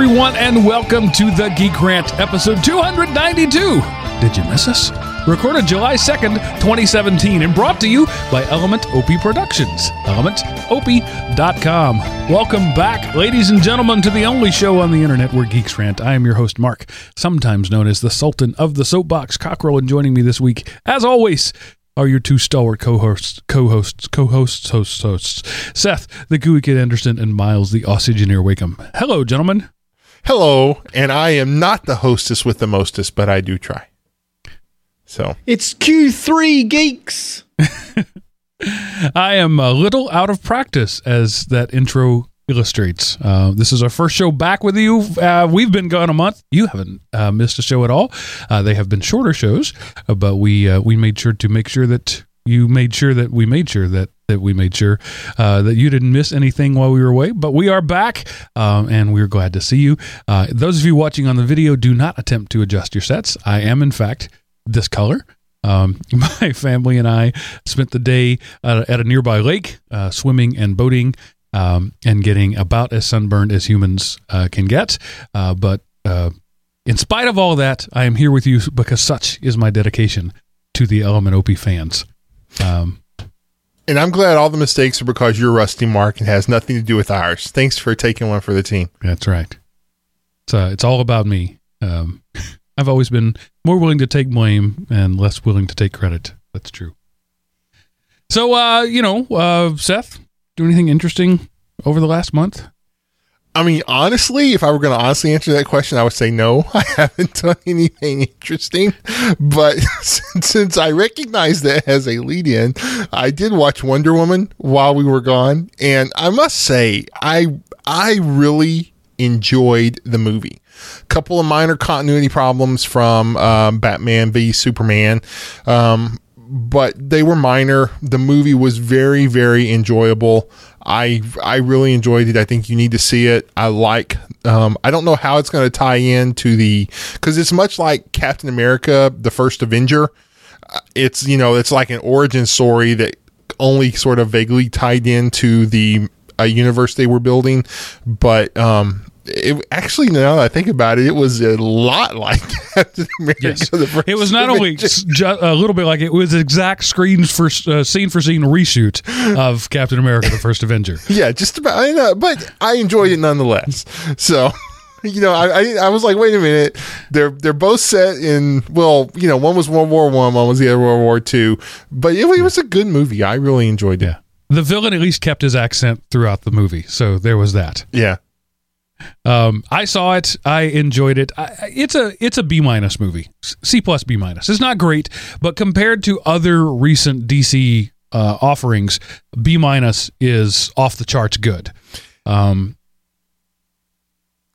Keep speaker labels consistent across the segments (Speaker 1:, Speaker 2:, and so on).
Speaker 1: everyone, and welcome to the Geek Rant, episode 292. Did you miss us? Recorded July 2nd, 2017, and brought to you by Element OP Productions. ElementOP.com. Welcome back, ladies and gentlemen, to the only show on the internet where geeks rant. I am your host, Mark, sometimes known as the Sultan of the Soapbox Cockrell, and joining me this week, as always, are your two stalwart co-hosts, co-hosts, co-hosts, hosts, hosts, Seth, the Gooey Kid Anderson, and Miles, the Oxygeneer Wakeham. Hello, gentlemen.
Speaker 2: Hello, and I am not the hostess with the mostest, but I do try. So
Speaker 3: It's Q3 Geeks.
Speaker 1: I am a little out of practice, as that intro illustrates. Uh, this is our first show back with you. Uh, we've been gone a month. You haven't uh, missed a show at all. Uh, they have been shorter shows, uh, but we uh, we made sure to make sure that you made sure that we made sure that that we made sure uh, that you didn't miss anything while we were away. But we are back, um, and we're glad to see you. Uh, those of you watching on the video, do not attempt to adjust your sets. I am, in fact, this color. Um, my family and I spent the day at a nearby lake, uh, swimming and boating, um, and getting about as sunburned as humans uh, can get. Uh, but in spite of all that, I am here with you because such is my dedication to the Element OP fans. Um,
Speaker 2: and I'm glad all the mistakes are because you're rusty Mark and has nothing to do with ours. Thanks for taking one for the team.
Speaker 1: that's right. It's uh, it's all about me. Um, I've always been more willing to take blame and less willing to take credit. That's true. So, uh, you know, uh, Seth, do anything interesting over the last month?
Speaker 2: I mean, honestly, if I were going to honestly answer that question, I would say no. I haven't done anything interesting. But since, I recognize that as a lead in, I did watch Wonder Woman while we were gone. And I must say, I, I really enjoyed the movie. A Couple of minor continuity problems from um, Batman v Superman. Um, but they were minor. The movie was very, very enjoyable. I I really enjoyed it. I think you need to see it. I like. Um, I don't know how it's going to tie in to the because it's much like Captain America: The First Avenger. Uh, It's you know it's like an origin story that only sort of vaguely tied into the uh, universe they were building, but um, it actually now that I think about it, it was a lot like Captain America.
Speaker 1: Yes. It was not only
Speaker 2: Avenger.
Speaker 1: s- ju- a little bit like it was exact screens for uh, scene for scene reshoot of Captain America: The First Avenger.
Speaker 2: yeah, just about. I know, but I enjoyed it nonetheless. So, you know, I, I I was like, wait a minute, they're they're both set in. Well, you know, one was World War One, one was the other World War Two, but it, it was a good movie. I really enjoyed it.
Speaker 1: Yeah, the villain at least kept his accent throughout the movie, so there was that.
Speaker 2: Yeah,
Speaker 1: Um, I saw it. I enjoyed it. I, it's a it's a B minus movie, C plus B minus. It's not great, but compared to other recent DC uh, offerings, B minus is off the charts good. Um,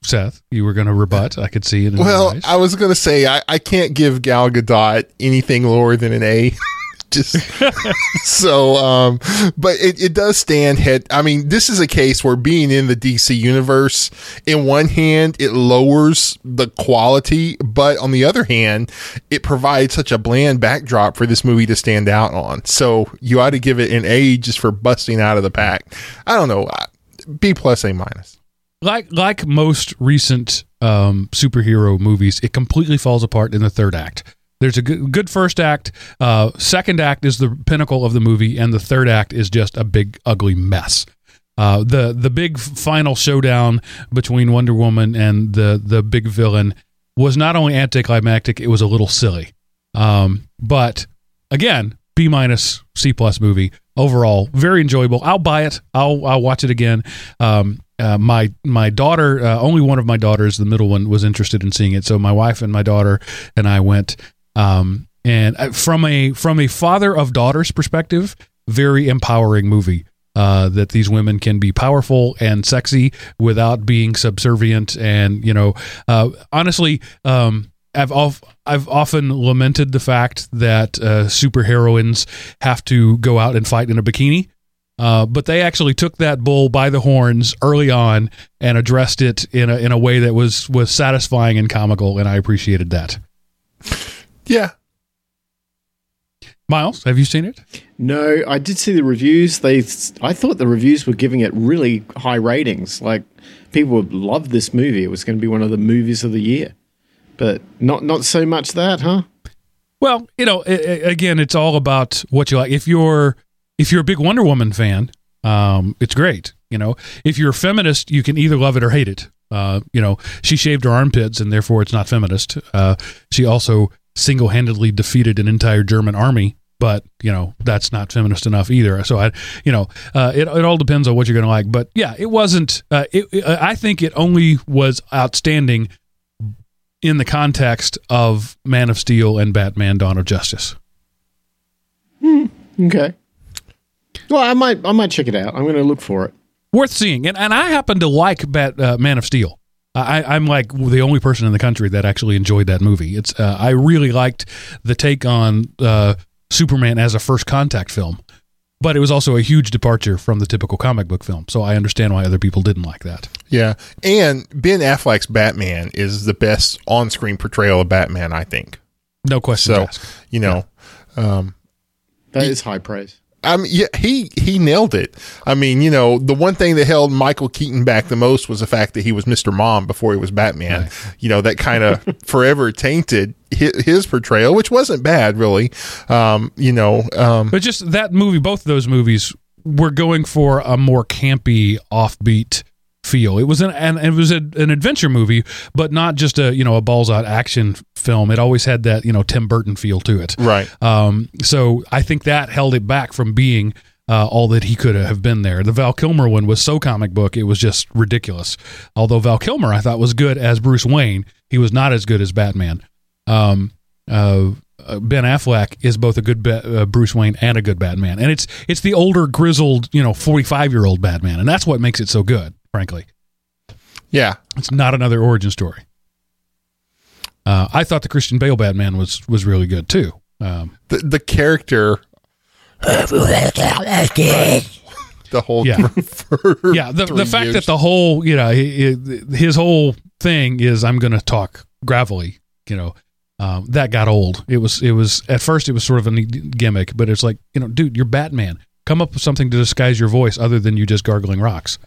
Speaker 1: Seth, you were going to rebut. I could see it.
Speaker 2: Well. I was gonna say I, I can't give Gal Gadot anything lower than an A. Just so, um, but it, it does stand head. I mean, this is a case where being in the DC universe, in one hand, it lowers the quality, but on the other hand, it provides such a bland backdrop for this movie to stand out on. So you ought to give it an A just for busting out of the pack. I don't know, B plus, A minus.
Speaker 1: like like most recent um, superhero movies, it completely falls apart in the third act. There's a good, good first act. Uh, second act is the pinnacle of the movie, and the third act is just a big ugly mess. Uh, the the big final showdown between Wonder Woman and the the big villain was not only anticlimactic, it was a little silly. Um, but again, B minus C plus movie overall, very enjoyable. I'll buy it. I'll I'll watch it again. Um, uh, my my daughter, uh, only one of my daughters, the middle one, was interested in seeing it. So my wife and my daughter and I went. Um, and uh, from a from a father of daughters perspective, very empowering movie. Uh, that these women can be powerful and sexy without being subservient, and you know, uh, honestly, um, I've of, I've often lamented the fact that uh, superheroines have to go out and fight in a bikini. Uh, but they actually took that bull by the horns early on and addressed it in a in a way that was was satisfying and comical, and I appreciated that.
Speaker 2: Yeah,
Speaker 1: Miles, have you seen it?
Speaker 3: No, I did see the reviews. They, I thought the reviews were giving it really high ratings. Like people would love this movie. It was going to be one of the movies of the year, but not not so much that, huh?
Speaker 1: Well, you know, i i again, it's all about what you like. If you're if you're a big Wonder Woman fan, um, it's great. You know, if you're a feminist, you can either love it or hate it. Uh, you know, she shaved her armpits, and therefore it's not feminist. Uh, she also single-handedly defeated an entire German army, but you know that's not feminist enough either. So I, you know, uh, it it all depends on what you're going to like. But yeah, it wasn't. Uh, it, it, I think it only was outstanding in the context of Man of Steel and Batman: Dawn of Justice. Hmm.
Speaker 3: Okay. Well, I might I might check it out. I'm going to look for it.
Speaker 1: worth seeing. And and I happen to like Bat, uh, Man of Steel. I, I'm like the only person in the country that actually enjoyed that movie. It's uh, I really liked the take on uh, Superman as a first contact film, but it was also a huge departure from the typical comic book film. So I understand why other people didn't like that.
Speaker 2: Yeah. And Ben Affleck's Batman is the best on screen portrayal of Batman, I think.
Speaker 1: No question.
Speaker 2: So, you know, um,
Speaker 3: That is high praise.
Speaker 2: I mean, yeah, he he nailed it. I mean, you know, the one thing that held Michael Keaton back the most was the fact that he was Mr. Mom before he was Batman.
Speaker 1: Right.
Speaker 2: You know, that kind of forever tainted his, his portrayal, which wasn't bad, really. Um, you know, um,
Speaker 1: But just that movie, both of those movies were going for a more campy, offbeat feel. It was an, an it was a, an adventure movie, but not just a you know a balls out action film. It always had that you know Tim Burton feel to it.
Speaker 2: right.
Speaker 1: Um, so I think that held it back from being uh, all that he could have been there. The Val Kilmer one was so comic book, it was just ridiculous. Although Val Kilmer, I thought was good as Bruce Wayne, he was not as good as Batman. Um, uh, uh, ben Affleck is both a good ba- uh, Bruce Wayne and a good Batman, and it's it's the older, grizzled, you know, forty five year old Batman, and that's what makes it so good. Frankly,
Speaker 2: Yeah.
Speaker 1: it's not another origin story. Uh, I thought the Christian Bale Batman was was really good too. Um,
Speaker 2: The, the character. The whole
Speaker 1: Yeah. yeah the, the fact
Speaker 2: years.
Speaker 1: that the whole you know his whole thing is i'm gonna talk gravelly you know um, that got old it was it was at first it was sort of a gimmick but it's like you know dude you're batman come up with something to disguise your voice other than you just gargling rocks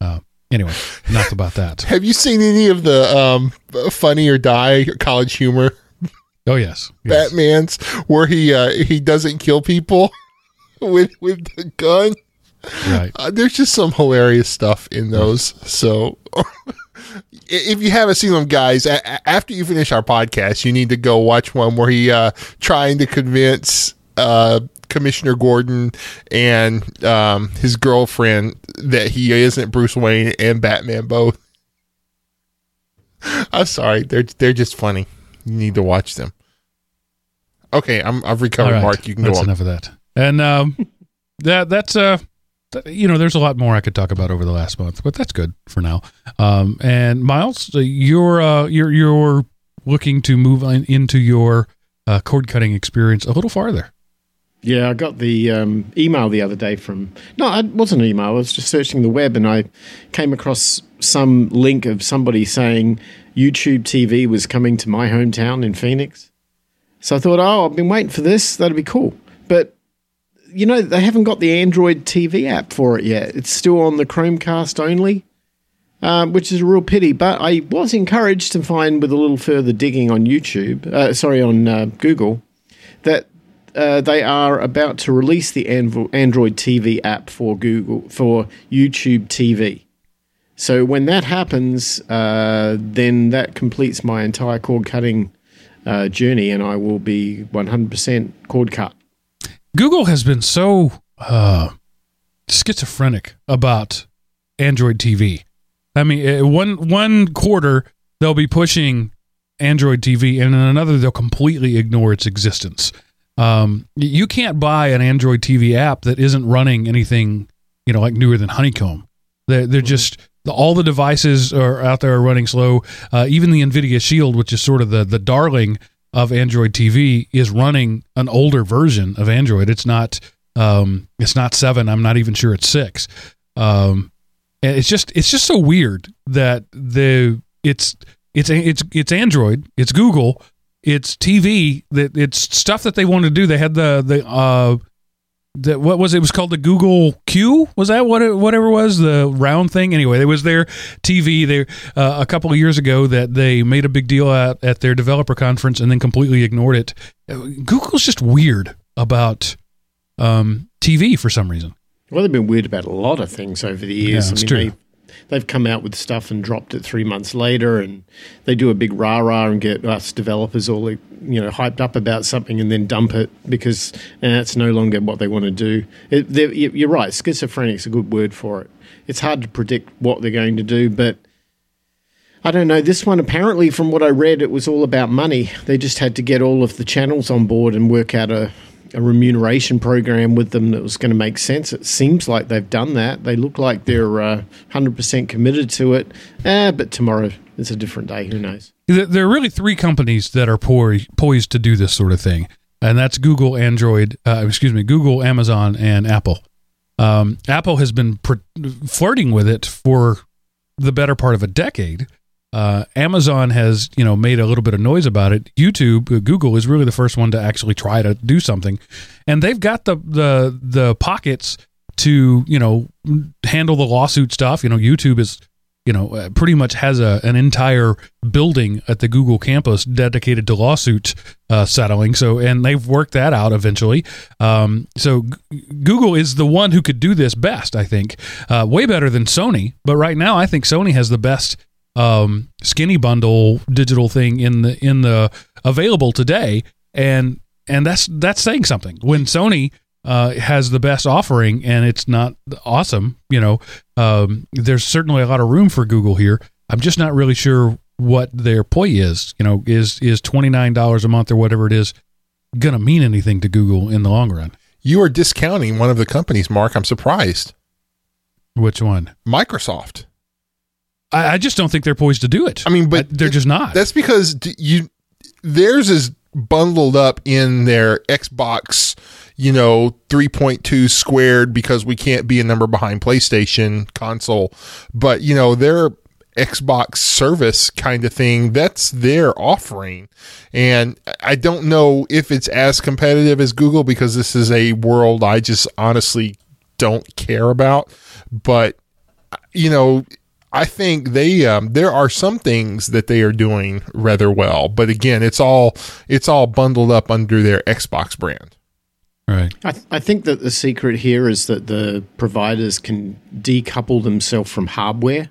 Speaker 1: uh, anyway enough about that
Speaker 2: Have you seen any of the um, funny or die college humor
Speaker 1: oh yes, yes.
Speaker 2: Batman's where he uh, he doesn't kill people with with the gun?
Speaker 1: right
Speaker 2: Uh, there's just some hilarious stuff in those. So if you haven't seen them, guys, a- after you finish our podcast, you need to go watch one where he uh, trying to convince uh, Commissioner Gordon and um, his girlfriend that he isn't Bruce Wayne and Batman both. I'm sorry, they're they're just funny. You need to watch them. Okay, I'm I've recovered.
Speaker 1: Right.
Speaker 2: Mark, you can go on.
Speaker 1: enough of that and um, that that's uh you know there's a lot more i could talk about over the last month but that's good for now um and miles uh, you're uh you're you're looking to move on into your uh, cord cutting experience a little farther
Speaker 3: Yeah, I got the um, email the other day from. No, it wasn't an email. I was just searching the web and I came across some link of somebody saying YouTube TV was coming to my hometown in Phoenix. So I thought, oh, I've been waiting for this. That'd be cool. But, you know, they haven't got the Android TV app for it yet. It's still on the Chromecast only, um, which is a real pity. But I was encouraged to find with a little further digging on YouTube, uh, sorry, on uh, Google, that uh, they are about to release the Android TV app for Google for YouTube TV. So when that happens, uh, then that completes my entire cord cutting uh, journey, and I will be 100% cord cut.
Speaker 1: google has been so uh schizophrenic about android tv i mean uh, one one quarter they'll be pushing android tv and in another they'll completely ignore its existence um, you can't buy an android tv app that isn't running anything you know like newer than honeycomb. They're, they're just all the devices are out there are running slow. Uh, even the nvidia shield which is sort of the the darling of android tv is running an older version of android. It's not um, it's not seven. I'm not even sure it's six. Um, and it's just it's just so weird that the it's it's it's it's android it's google it's TV that it's stuff that they want to do. They had the the uh the what was it? it was called the Google Q was that what it, whatever it was the round thing anyway it was their TV there uh, a couple of years ago that they made a big deal at, at their developer conference and then completely ignored it Google's just weird about um, TV for some reason
Speaker 3: Well, they've been weird about a lot of things over the years.
Speaker 1: Yeah,
Speaker 3: I mean,
Speaker 1: true.
Speaker 3: They, they've come out with stuff and dropped it three months later, and they do a big rah rah and get us developers all you know hyped up about something, and then dump it because eh, no longer what they want to do. It, you- you're right. Schizophrenic's a good word for it. It's hard to predict what they're going to do, but. I don't know. This one, apparently, from what I read, it was all about money. They just had to get all of the channels on board and work out a, a remuneration program with them that was going to make sense. It seems like they've done that. They look like they're uh, 100% committed to it. Eh, but tomorrow is a different day. Who knows?
Speaker 1: There are really three companies that are poi- poised to do this sort of thing, and that's Google, Android, uh, excuse me, Google, Amazon, and Apple. Um, Apple has been flirting with it for the better part of a decade. Uh, Amazon has, you know, made a little bit of noise about it. YouTube, uh, Google is really the first one to actually try to do something, and they've got the the the pockets to, you know, handle the lawsuit stuff. You know, YouTube is you know, uh, pretty much has a an entire building at the Google campus dedicated to lawsuit uh, settling. So, and they've worked that out eventually. Um, so, G- Google is the one who could do this best, I think, uh, way better than Sony. But right now, I think Sony has the best um, skinny bundle digital thing in the in the available today, and and that's that's saying something. When Sony uh, has the best offering and it's not awesome, you know, um, there's certainly a lot of room for Google here. I'm just not really sure what their poi is. You know, is is twenty nine dollars a month or whatever it is going to mean anything to Google in the long run?
Speaker 2: You are discounting one of the companies, Mark. I'm surprised.
Speaker 1: Which one?
Speaker 2: Microsoft.
Speaker 1: I, I just don't think they're poised to do it.
Speaker 2: I mean, but
Speaker 1: I- they're just not.
Speaker 2: That's because you theirs is bundled up in their Xbox, you know, 3.2 squared because we can't be a number behind PlayStation console, but you know, their Xbox service kind of thing, that's their offering. And I don't know if it's as competitive as Google because this is a world I just honestly don't care about, but you know, I think they um, there are some things that they are doing rather well, but again, it's all it's all bundled up under their Xbox brand.
Speaker 1: right.
Speaker 3: I, th- I think that the secret here is that the providers can decouple themselves from hardware,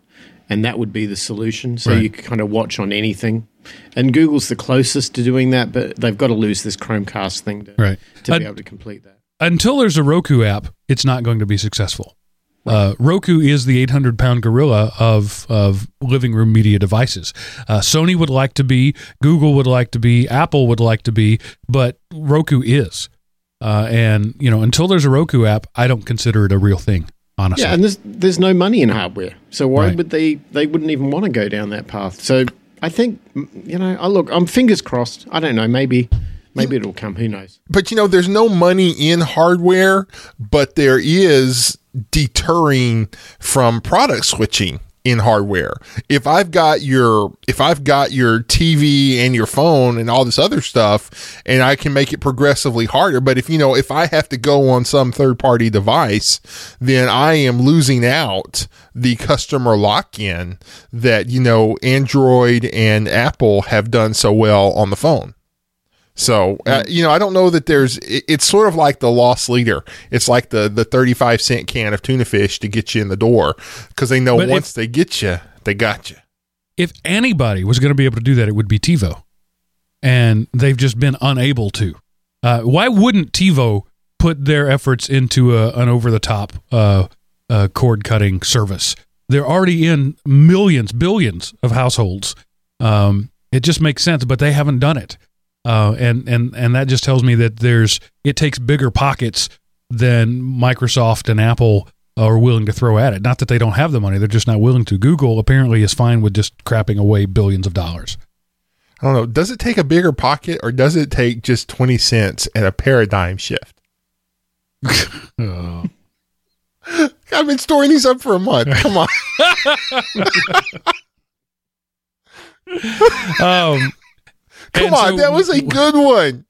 Speaker 3: and that would be the solution. So
Speaker 1: Right.
Speaker 3: you can kind of watch on anything. And Google's the closest to doing that, but they've got to lose this Chromecast thing to,
Speaker 1: Right.
Speaker 3: to be able to complete that.
Speaker 1: until there's a Roku app, it's not going to be successful. Uh, Roku is the 800 pound gorilla of of living room media devices. Uh, Sony would like to be, Google would like to be, Apple would like to be, but Roku is. Uh, and you know, until there's a Roku app, I don't consider it a real thing. Honestly,
Speaker 3: Yeah, and there's there's no money in hardware, so why
Speaker 1: Right.
Speaker 3: would they? They wouldn't even want to go down that path. So I think you know. I look. I'm fingers crossed. I don't know. Maybe maybe it'll come. Who knows?
Speaker 2: But you know, there's no money in hardware, but there is deterring from product switching in hardware. If I've got your if I've got your TV and your phone and all this other stuff and I can make it progressively harder, but if you know, if I have to go on some third party device, then I am losing out the customer lock in that, you know, Android and Apple have done so well on the phone. So uh, you know, I don't know that there's. it- It's sort of like the lost leader. It's like the the thirty five cent can of tuna fish to get you in the door because they know
Speaker 1: But if-
Speaker 2: once they get you, they got you.
Speaker 1: if anybody was going to be able to do that, it would be TiVo, and they've just been unable to. Uh, why wouldn't TiVo put their efforts into a, an over the top uh, uh, cord cutting service? They're already in millions, billions of households. Um, it just makes sense, but they haven't done it, uh, and and and that just tells me that there's it takes bigger pockets than Microsoft and Apple are willing to throw at it. Not that they don't have the money; they're just not willing to. Google apparently is fine with just crapping away billions of dollars.
Speaker 2: I don't know. Does it take a bigger pocket or does it take just twenty cents and a paradigm shift?
Speaker 1: Oh.
Speaker 2: I've been storing these up for a month. Come on.
Speaker 1: um,
Speaker 2: Come
Speaker 1: And
Speaker 2: on,
Speaker 1: so-
Speaker 2: that was a good one.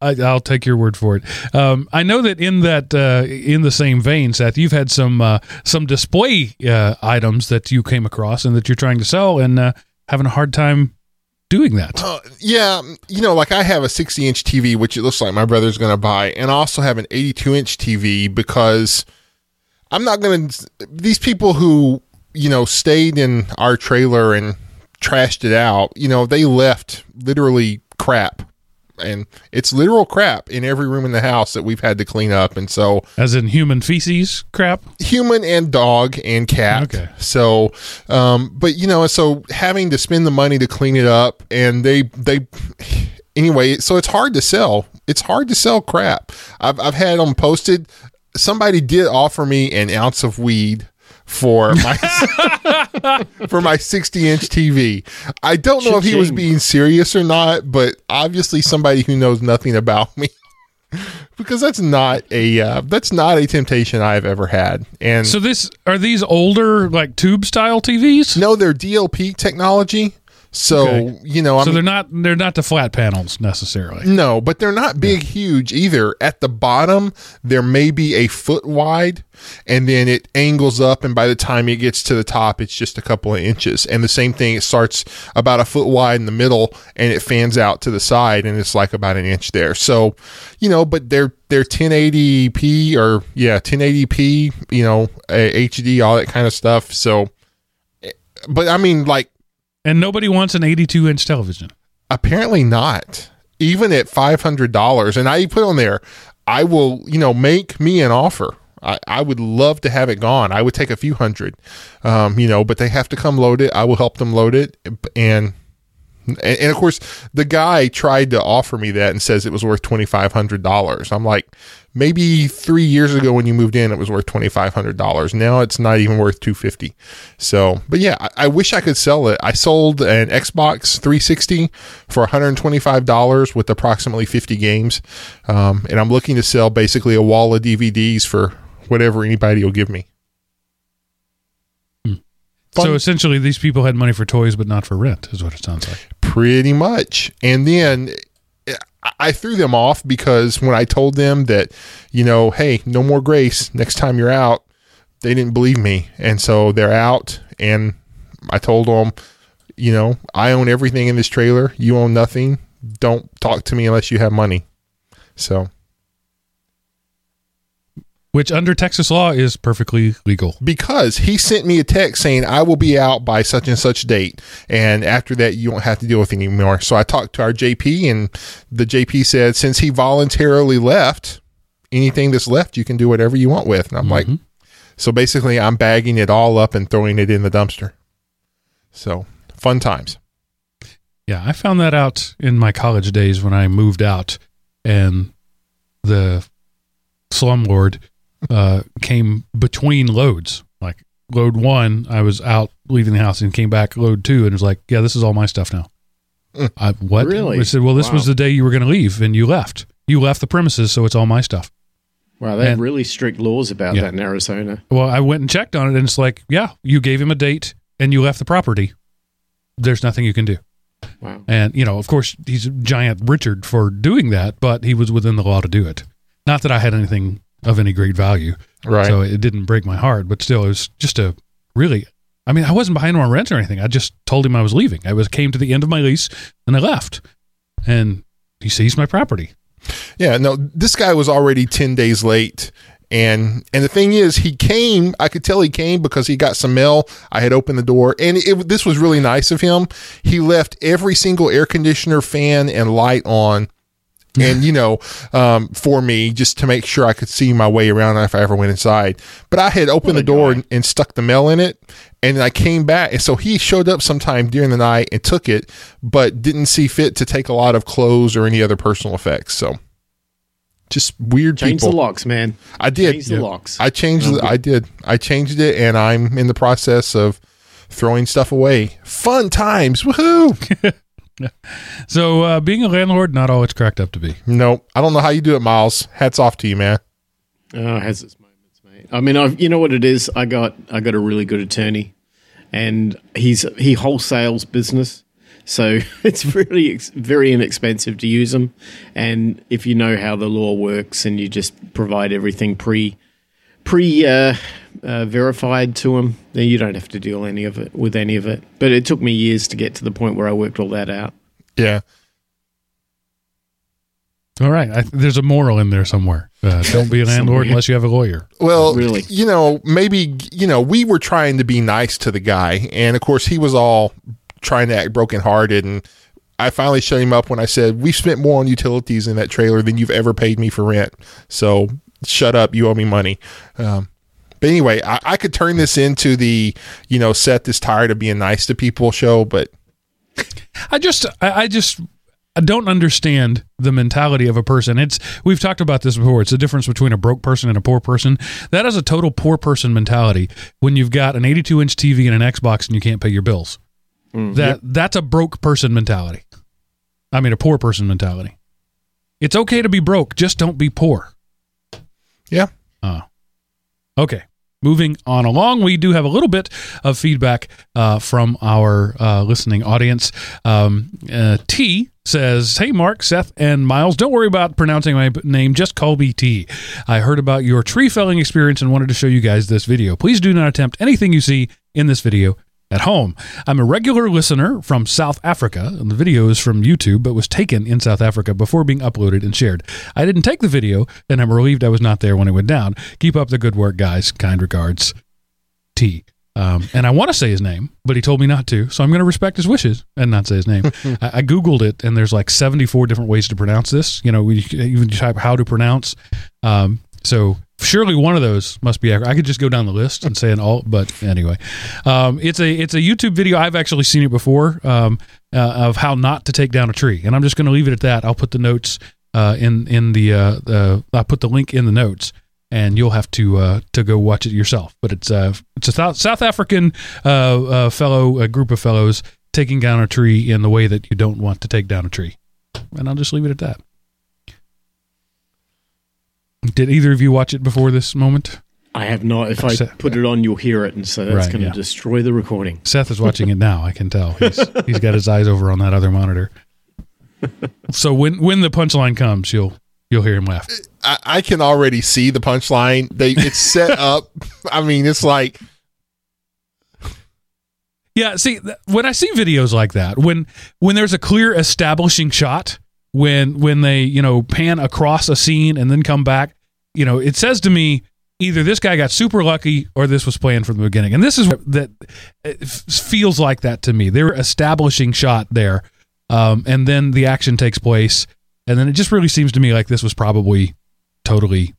Speaker 1: I, I'll take your word for it. Um, I know that in that uh, in the same vein, Seth, you've had some uh, some display uh, items that you came across and that you're trying to sell and uh, having a hard time doing that.
Speaker 2: Uh, yeah, you know, like I have a 60 inch TV, which it looks like my brother's going to buy, and I also have an 82 inch TV because I'm not going to. These people who, you know, stayed in our trailer and trashed it out, you know, they left literally crap. And it's literal crap in every room in the house that we've had to clean up. And so,
Speaker 1: As in human feces crap.
Speaker 2: human and dog and cat.
Speaker 1: Okay.
Speaker 2: So, um, but you know, so having to spend the money to clean it up, and they they anyway, so it's hard to sell. It's hard to sell crap. I've I've had them posted. Somebody did offer me an ounce of weed for my for my 60 inch TV. I don't know if he was being serious or not, but obviously somebody who knows nothing about me. Because that's not a uh, that's not a temptation I've ever had, and
Speaker 1: So this are these older like tube style TVs?
Speaker 2: no, they're DLP technology. So
Speaker 1: Okay.
Speaker 2: you know, I
Speaker 1: so
Speaker 2: mean,
Speaker 1: they're not they're not the flat panels necessarily.
Speaker 2: no, but they're not big, huge either. At the bottom, there may be a foot wide, and then it angles up, and by the time it gets to the top, it's just a couple of inches. And the same thing, it starts about a foot wide in the middle, and it fans out to the side, and it's like about an inch there. So, you know, but they're they're 1080p or yeah, 1080p, you know, HD, all that kind of stuff. So, eh, but I mean, like.
Speaker 1: And nobody wants an 82 inch television.
Speaker 2: Apparently not. Even at five hundred dollars, and I put on there, I will, you know, make me an offer. I, I would love to have it gone. I would take a few hundred, um, you know, but they have to come load it. I will help them load it, and and, and of course, the guy tried to offer me that and says it was worth twenty five hundred dollars. I'm like, maybe three years ago when you moved in, it was worth twenty five hundred dollars. Now it's not even worth two fifty. So, but yeah, I, I wish I could sell it. I sold an Xbox 360 for one hundred twenty five dollars with approximately fifty games, um, and I'm looking to sell basically a wall of DVDs for whatever anybody will give me. Fun-
Speaker 1: So essentially, these people had money for toys, but not for rent, is what it sounds like.
Speaker 2: Pretty much. And then I- threw them off because when I told them that, you know, hey, no more grace next time you're out, they didn't believe me. And so they're out. And I told them, you know, I own everything in this trailer. You own nothing. Don't talk to me unless you have money. So
Speaker 1: Which under Texas law is perfectly legal.
Speaker 2: because he sent me a text saying I will be out by such and such date, and after that you won't have to deal with it anymore. So I talked to our JP, and the JP said since he voluntarily left, anything that's left you can do whatever you want with. And I'm like, mm-hmm. so basically I'm bagging it all up and throwing it in the dumpster. So fun times.
Speaker 1: Yeah, I found that out in my college days when I moved out, and the slumlord uh, came between loads. Like load one, I was out leaving the house and came back load two, and it was like, yeah, this is all my stuff now. I, what?
Speaker 3: Really?
Speaker 1: I said, well, this was the day you were going to leave, and you left. You left the premises, so it's all my stuff.
Speaker 3: Wow, they have really strict laws about
Speaker 1: Yeah.
Speaker 3: that in Arizona.
Speaker 1: Well, I went and checked on it, and it's like, yeah, you gave him a date and you left the property. There's nothing you can do.
Speaker 3: Wow.
Speaker 1: And, you know, of course, he's a giant Richard for doing that, but he was within the law to do it. Not that I had anything of any great value.
Speaker 2: Right.
Speaker 1: So it didn't break my heart, but still, it was just a really, I mean, I wasn't behind him on rent or anything. I just told him I was leaving. I was came to the end of my lease and I left. And he seized my property.
Speaker 2: Yeah, no, this guy was already 10 days late. And and the thing is, he came. I could tell he came because he got some mail. I had opened the door, and it, this was really nice of him. He left every single air conditioner, fan, and light on, and you know, um, for me just to make sure I could see my way around if I ever went inside. But I had opened the door and, and stuck the mail in it, and I came back, and so he showed up sometime during the night and took it, but didn't see fit to take a lot of clothes or any other personal effects. So. Just weird
Speaker 3: Change
Speaker 2: people.
Speaker 3: the locks, man.
Speaker 2: I did.
Speaker 3: Change the locks.
Speaker 2: I changed. The, I did. I changed it, and I'm in the process of throwing stuff away. Fun times, woohoo!
Speaker 1: So uh, being a landlord, not all it's cracked up to be.
Speaker 2: nope, I don't know how you do it, Miles. Hats off to you, man.
Speaker 3: Oh, it has its moments, mate. I mean, I've, you know what it is. I got I got a really good attorney, and he's he wholesales business. So it's really ex- very inexpensive to use them, and if you know how the law works and you just provide everything pre pre uh, uh, verified to them, then you don't have to deal any of it with any of it. But it took me years to get to the point where I worked all that out.
Speaker 2: Yeah.
Speaker 1: All right. I, there's a moral in there somewhere. Uh, don't be a landlord unless you have a lawyer.
Speaker 2: Well,
Speaker 3: Really?
Speaker 2: you know, maybe you know, we were trying to be nice to the guy, and of course, he was all trying to act brokenhearted. And I finally shut him up when I said, "We spent more on utilities in that trailer than you've ever paid me for rent. So shut up. You owe me money." Um, but anyway, I, I could turn this into the you know, Seth is tired of being nice to people show, but
Speaker 1: I just, I, I just, I don't understand the mentality of a person. It's we've talked about this before. It's the difference between a broke person and a poor person. That is a total poor person mentality. When you've got an 82 inch TV and an Xbox and you can't pay your bills, mm. that that's a broke person mentality. I mean, a poor person mentality. It's okay to be broke, just don't be poor.
Speaker 2: yeah,
Speaker 1: Oh. Okay. Moving on along, we do have a little bit of feedback uh, from our uh, listening audience. Um, uh, T says, Hey, Mark, Seth, and Miles, don't worry about pronouncing my name. Just call me T. I heard about your tree felling experience and wanted to show you guys this video. Please do not attempt anything you see in this video at home. I'm a regular listener from South Africa, and the video is from YouTube, but was taken in South Africa before being uploaded and shared. I didn't take the video, and I'm relieved I was not there when it went down. Keep up the good work, guys. Kind regards, T. Um, and I want to say his name, but he told me not to, so I'm going to respect his wishes and not say his name. I, I googled it, and there's like 74 different ways to pronounce this. You know, we even type how to pronounce. Um, so surely one of those must be accurate. I could just go down the list and say an all, but anyway, um, it's a it's a YouTube video. I've actually seen it before um, uh, of how not to take down a tree, and I'm just going to leave it at that. I'll put the notes uh, in in the uh, uh, I'll put the link in the notes, and you'll have to uh, to go watch it yourself. But it's uh, it's a South, South African uh, fellow a group of fellows taking down a tree in the way that you don't want to take down a tree, and I'll just leave it at that. Did either of you watch it before this moment?
Speaker 3: I have not. If I
Speaker 1: Se-
Speaker 3: put it on, you'll hear it, and so that's
Speaker 1: Right,
Speaker 3: going to
Speaker 1: yeah.
Speaker 3: destroy the recording.
Speaker 1: Seth is watching it now. I can tell. He's, he's got his eyes over on that other monitor. So when when the punchline comes, you'll you'll hear him laugh.
Speaker 2: I, I can already see the punchline. They it's set up. I mean, it's like
Speaker 1: Yeah, see, th- when I see videos like that, when when there's a clear establishing shot, when when they you know pan across a scene and then come back, you know, it says to me either this guy got super lucky or this was planned from the beginning, and this is that feels like that to me. They're establishing shot there, um, and then the action takes place, and then it just really seems to me like this was probably totally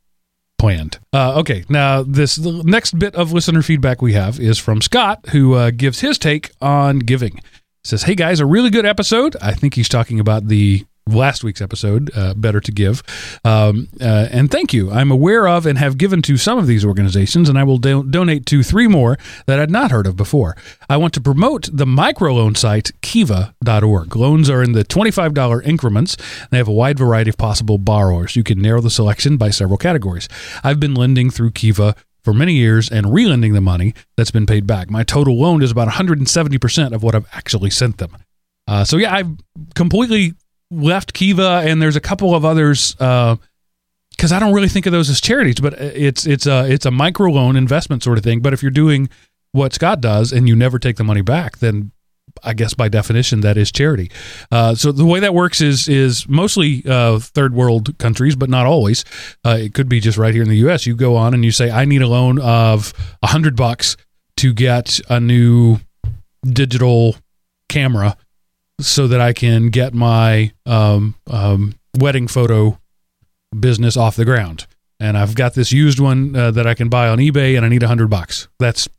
Speaker 1: planned. Uh, okay, now this next bit of listener feedback we have is from Scott, who uh, gives his take on giving. Says, "Hey guys, a really good episode. I think he's talking about the last week's episode, uh, Better to Give. Um, uh, and thank you. I'm aware of and have given to some of these organizations, and I will do- donate to three more that I'd not heard of before. I want to promote the microloan site, kiva.org. Loans are in the $25 increments. They have a wide variety of possible borrowers. You can narrow the selection by several categories. I've been lending through Kiva for many years and relending the money that's been paid back. My total loan is about 170% of what I've actually sent them. Uh, so yeah, I've completely left Kiva, and there's a couple of others because I don't really think of those as charities, but it's it's a it's a micro loan investment sort of thing. But if you're doing what Scott does and you never take the money back, then I guess by definition that is charity. Uh, so the way that works is is mostly uh, third world countries, but not always. Uh, it could be just right here in the U.S. You go on and you say, I need a loan of a hundred bucks to get a new digital camera so that I can get my um, um, wedding photo business off the ground. And I've got this used one uh, that I can buy on eBay, and I need a hundred bucks. That's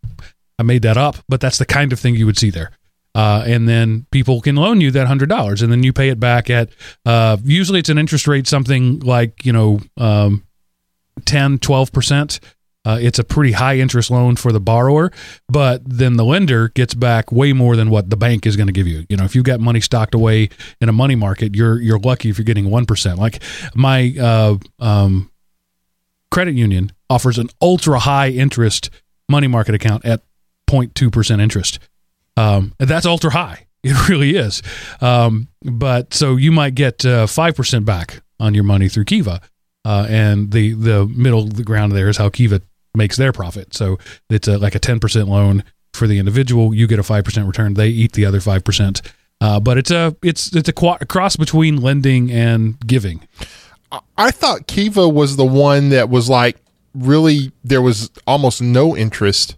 Speaker 1: I made that up, but that's the kind of thing you would see there. Uh, and then people can loan you that hundred dollars, and then you pay it back at uh, usually it's an interest rate something like you know um, 10 12 percent. Uh, it's a pretty high interest loan for the borrower, but then the lender gets back way more than what the bank is going to give you. You know, if you've got money stocked away in a money market, you're you're lucky if you're getting one percent. Like my uh, um, credit union offers an ultra high interest money market account at 0.2 percent interest. Um, that's ultra high. It really is. Um, but so you might get uh, five percent back on your money through Kiva, uh, and the the middle the ground there is how Kiva makes their profit. So it's a, like a ten percent loan for the individual. You get a five percent return. They eat the other five percent. Uh, but it's a it's it's a, qu- a cross between lending and giving.
Speaker 2: I thought Kiva was the one that was like really there was almost no interest,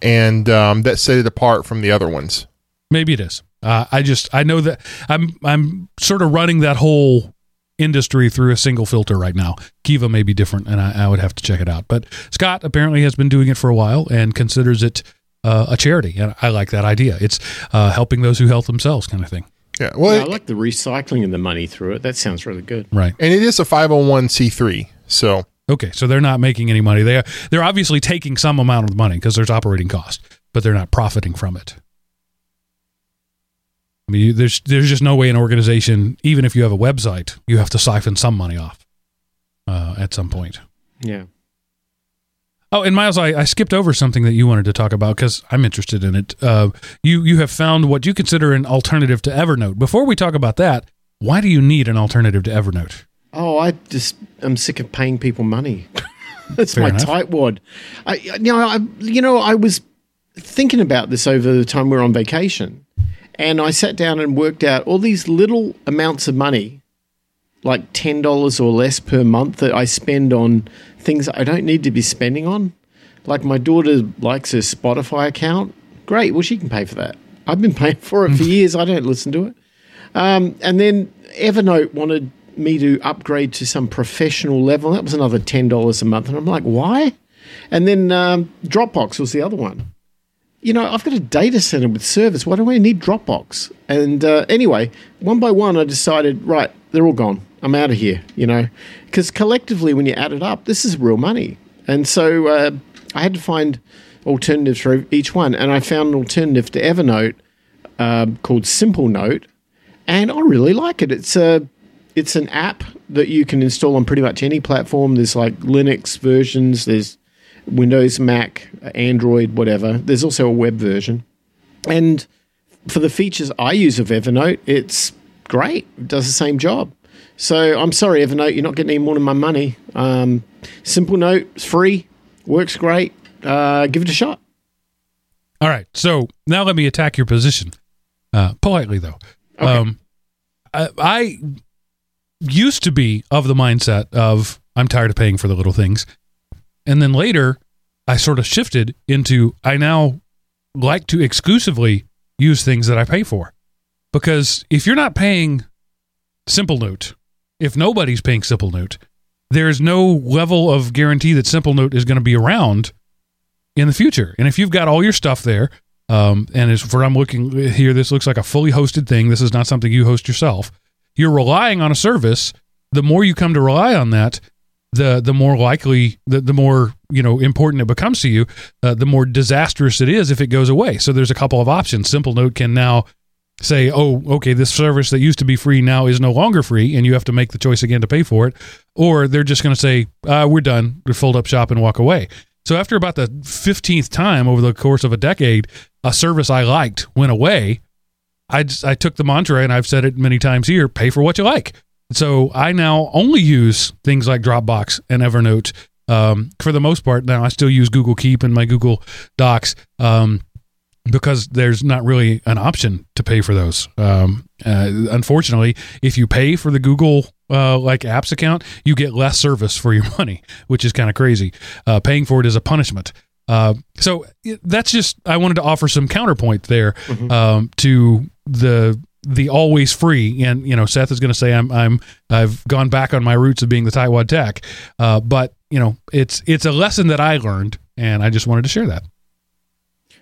Speaker 2: and um, that set it apart from the other ones.
Speaker 1: Maybe it is. Uh, I just I know that I'm I'm sort of running that whole industry through a single filter right now. Kiva may be different, and I, I would have to check it out. But Scott apparently has been doing it for a while and considers it uh, a charity, and I like that idea. It's uh, helping those who help themselves, kind of thing.
Speaker 2: Yeah, well,
Speaker 3: Yeah, I like the recycling of the money through it. That sounds really good.
Speaker 1: Right.
Speaker 2: and it is a five hundred one c three. So
Speaker 1: Okay. So they're not making any money. They they're obviously taking some amount of money because there's operating cost, but they're not profiting from it. I mean, you- there's there's just no way an organization, even if you have a website, you have to siphon some money off uh, at some point.
Speaker 3: Yeah.
Speaker 1: Oh, and Miles, I, I skipped over something that you wanted to talk about because I'm interested in it. Uh, you you have found what you consider an alternative to Evernote. Before we talk about that, why do you need an alternative to Evernote?
Speaker 3: Oh, I just I'm sick of paying people money. That's
Speaker 1: Fair
Speaker 3: my
Speaker 1: enough.
Speaker 3: tightwad. I, you know, I, you know, I was thinking about this over the time we were on vacation, and I sat down and worked out all these little amounts of money, like ten dollars or less per month, that I spend on things I don't need to be spending on. Like my daughter likes her Spotify account. Great, well she can pay for that. I've been paying for it for years. I don't listen to it. Um, and then Evernote wanted me to upgrade to some professional level. That was another ten dollars a month, and I'm like, why? And then um, Dropbox was the other one. You know, I've got a data center with service. Why do I need Dropbox? And uh, anyway, one by one, I decided, right, they're all gone. I'm out of here. You know, because collectively, when you add it up, this is real money. And so uh, I had to find alternatives for each one, and I found an alternative to Evernote um, called Simple Note, and I really like it. It's a it's an app that you can install on pretty much any platform. There's like Linux versions, there's Windows, Mac, Android, whatever. There's also a web version. And for the features I use of Evernote, it's great. It does the same job. So I'm sorry, Evernote, you're not getting any more of my money. Um, Simple Note, it's free, works great. Uh, give it a shot.
Speaker 1: All right. So now let me attack your position, uh, politely though. Um, I, I used to be of the mindset of I'm tired of paying for the little things, and then later I sort of shifted into I now like to exclusively use things that I pay for, because if you're not paying Simple Note, if nobody's paying Simple Note, there's no level of guarantee that Simple Note is going to be around in the future. And if you've got all your stuff there, um, and as for I'm looking here, this looks like a fully hosted thing. This is not something you host yourself. You're relying on a service. The more you come to rely on that, the the more likely, the, the more you know important it becomes to you. Uh, the more disastrous it is if it goes away. So there's a couple of options. Simple Note can now say, oh, okay, this service that used to be free now is no longer free, and you have to make the choice again to pay for it. Or they're just going to say, uh, we're done, we fold up shop and walk away. So after about the 15th time over the course of a decade, a service I liked went away. I, just, I took the mantra, and I've said it many times here pay for what you like. So I now only use things like Dropbox and Evernote. Um, for the most part, now I still use Google Keep and my Google Docs. Um, because there's not really an option to pay for those. Um, uh, unfortunately, if you pay for the Google uh, like apps account, you get less service for your money, which is kind of crazy. Uh, paying for it is a punishment. Uh, so that's just I wanted to offer some counterpoint there um, to the the always free. And you know, Seth is going to say I'm I'm I've gone back on my roots of being the Tightwad Tech, uh, but you know, it's it's a lesson that I learned, and I just wanted to share that.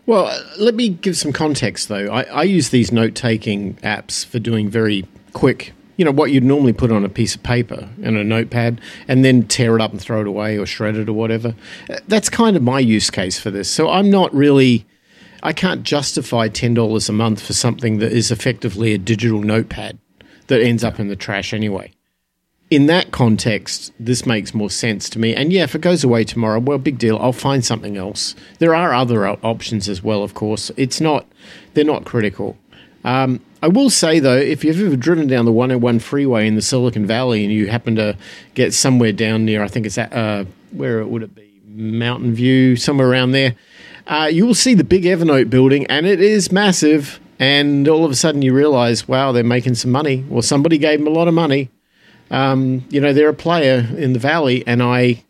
Speaker 3: Well, let me give some context though. I, I use these note taking apps for doing very quick, you know, what you'd normally put on a piece of paper and a notepad and then tear it up and throw it away or shred it or whatever. That's kind of my use case for this. So I'm not really, I can't justify $10 a month for something that is effectively a digital notepad that ends up in the trash anyway in that context, this makes more sense to me. And yeah, if it goes away tomorrow, well, big deal. I'll find something else. There are other options as well, of course. It's not, they're not critical. Um, I will say though, if you've ever driven down the 101 freeway in the Silicon Valley and you happen to get somewhere down near, I think it's at uh, where would it be, Mountain View, somewhere around there, uh, you will see the big Evernote building, and it is massive. And all of a sudden, you realize, wow, they're making some money. Well, somebody gave them a lot of money. Um, you know, they're a player in the valley, and I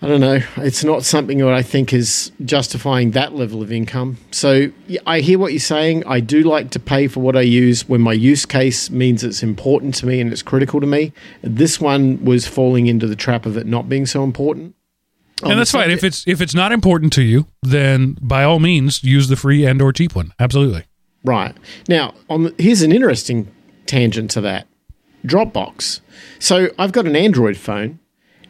Speaker 3: I don't know. It's not something that I think is justifying that level of income. So I hear what you're saying. I do like to pay for what I use when my use case means it's important to me and it's critical to me. This one was falling into the trap of it not being so important.
Speaker 1: And that's fine. If it's if it's not important to you, then by all means use the free and or cheap one. Absolutely.
Speaker 3: Right. Now, on the, here's an interesting tangent to that. Dropbox. So I've got an Android phone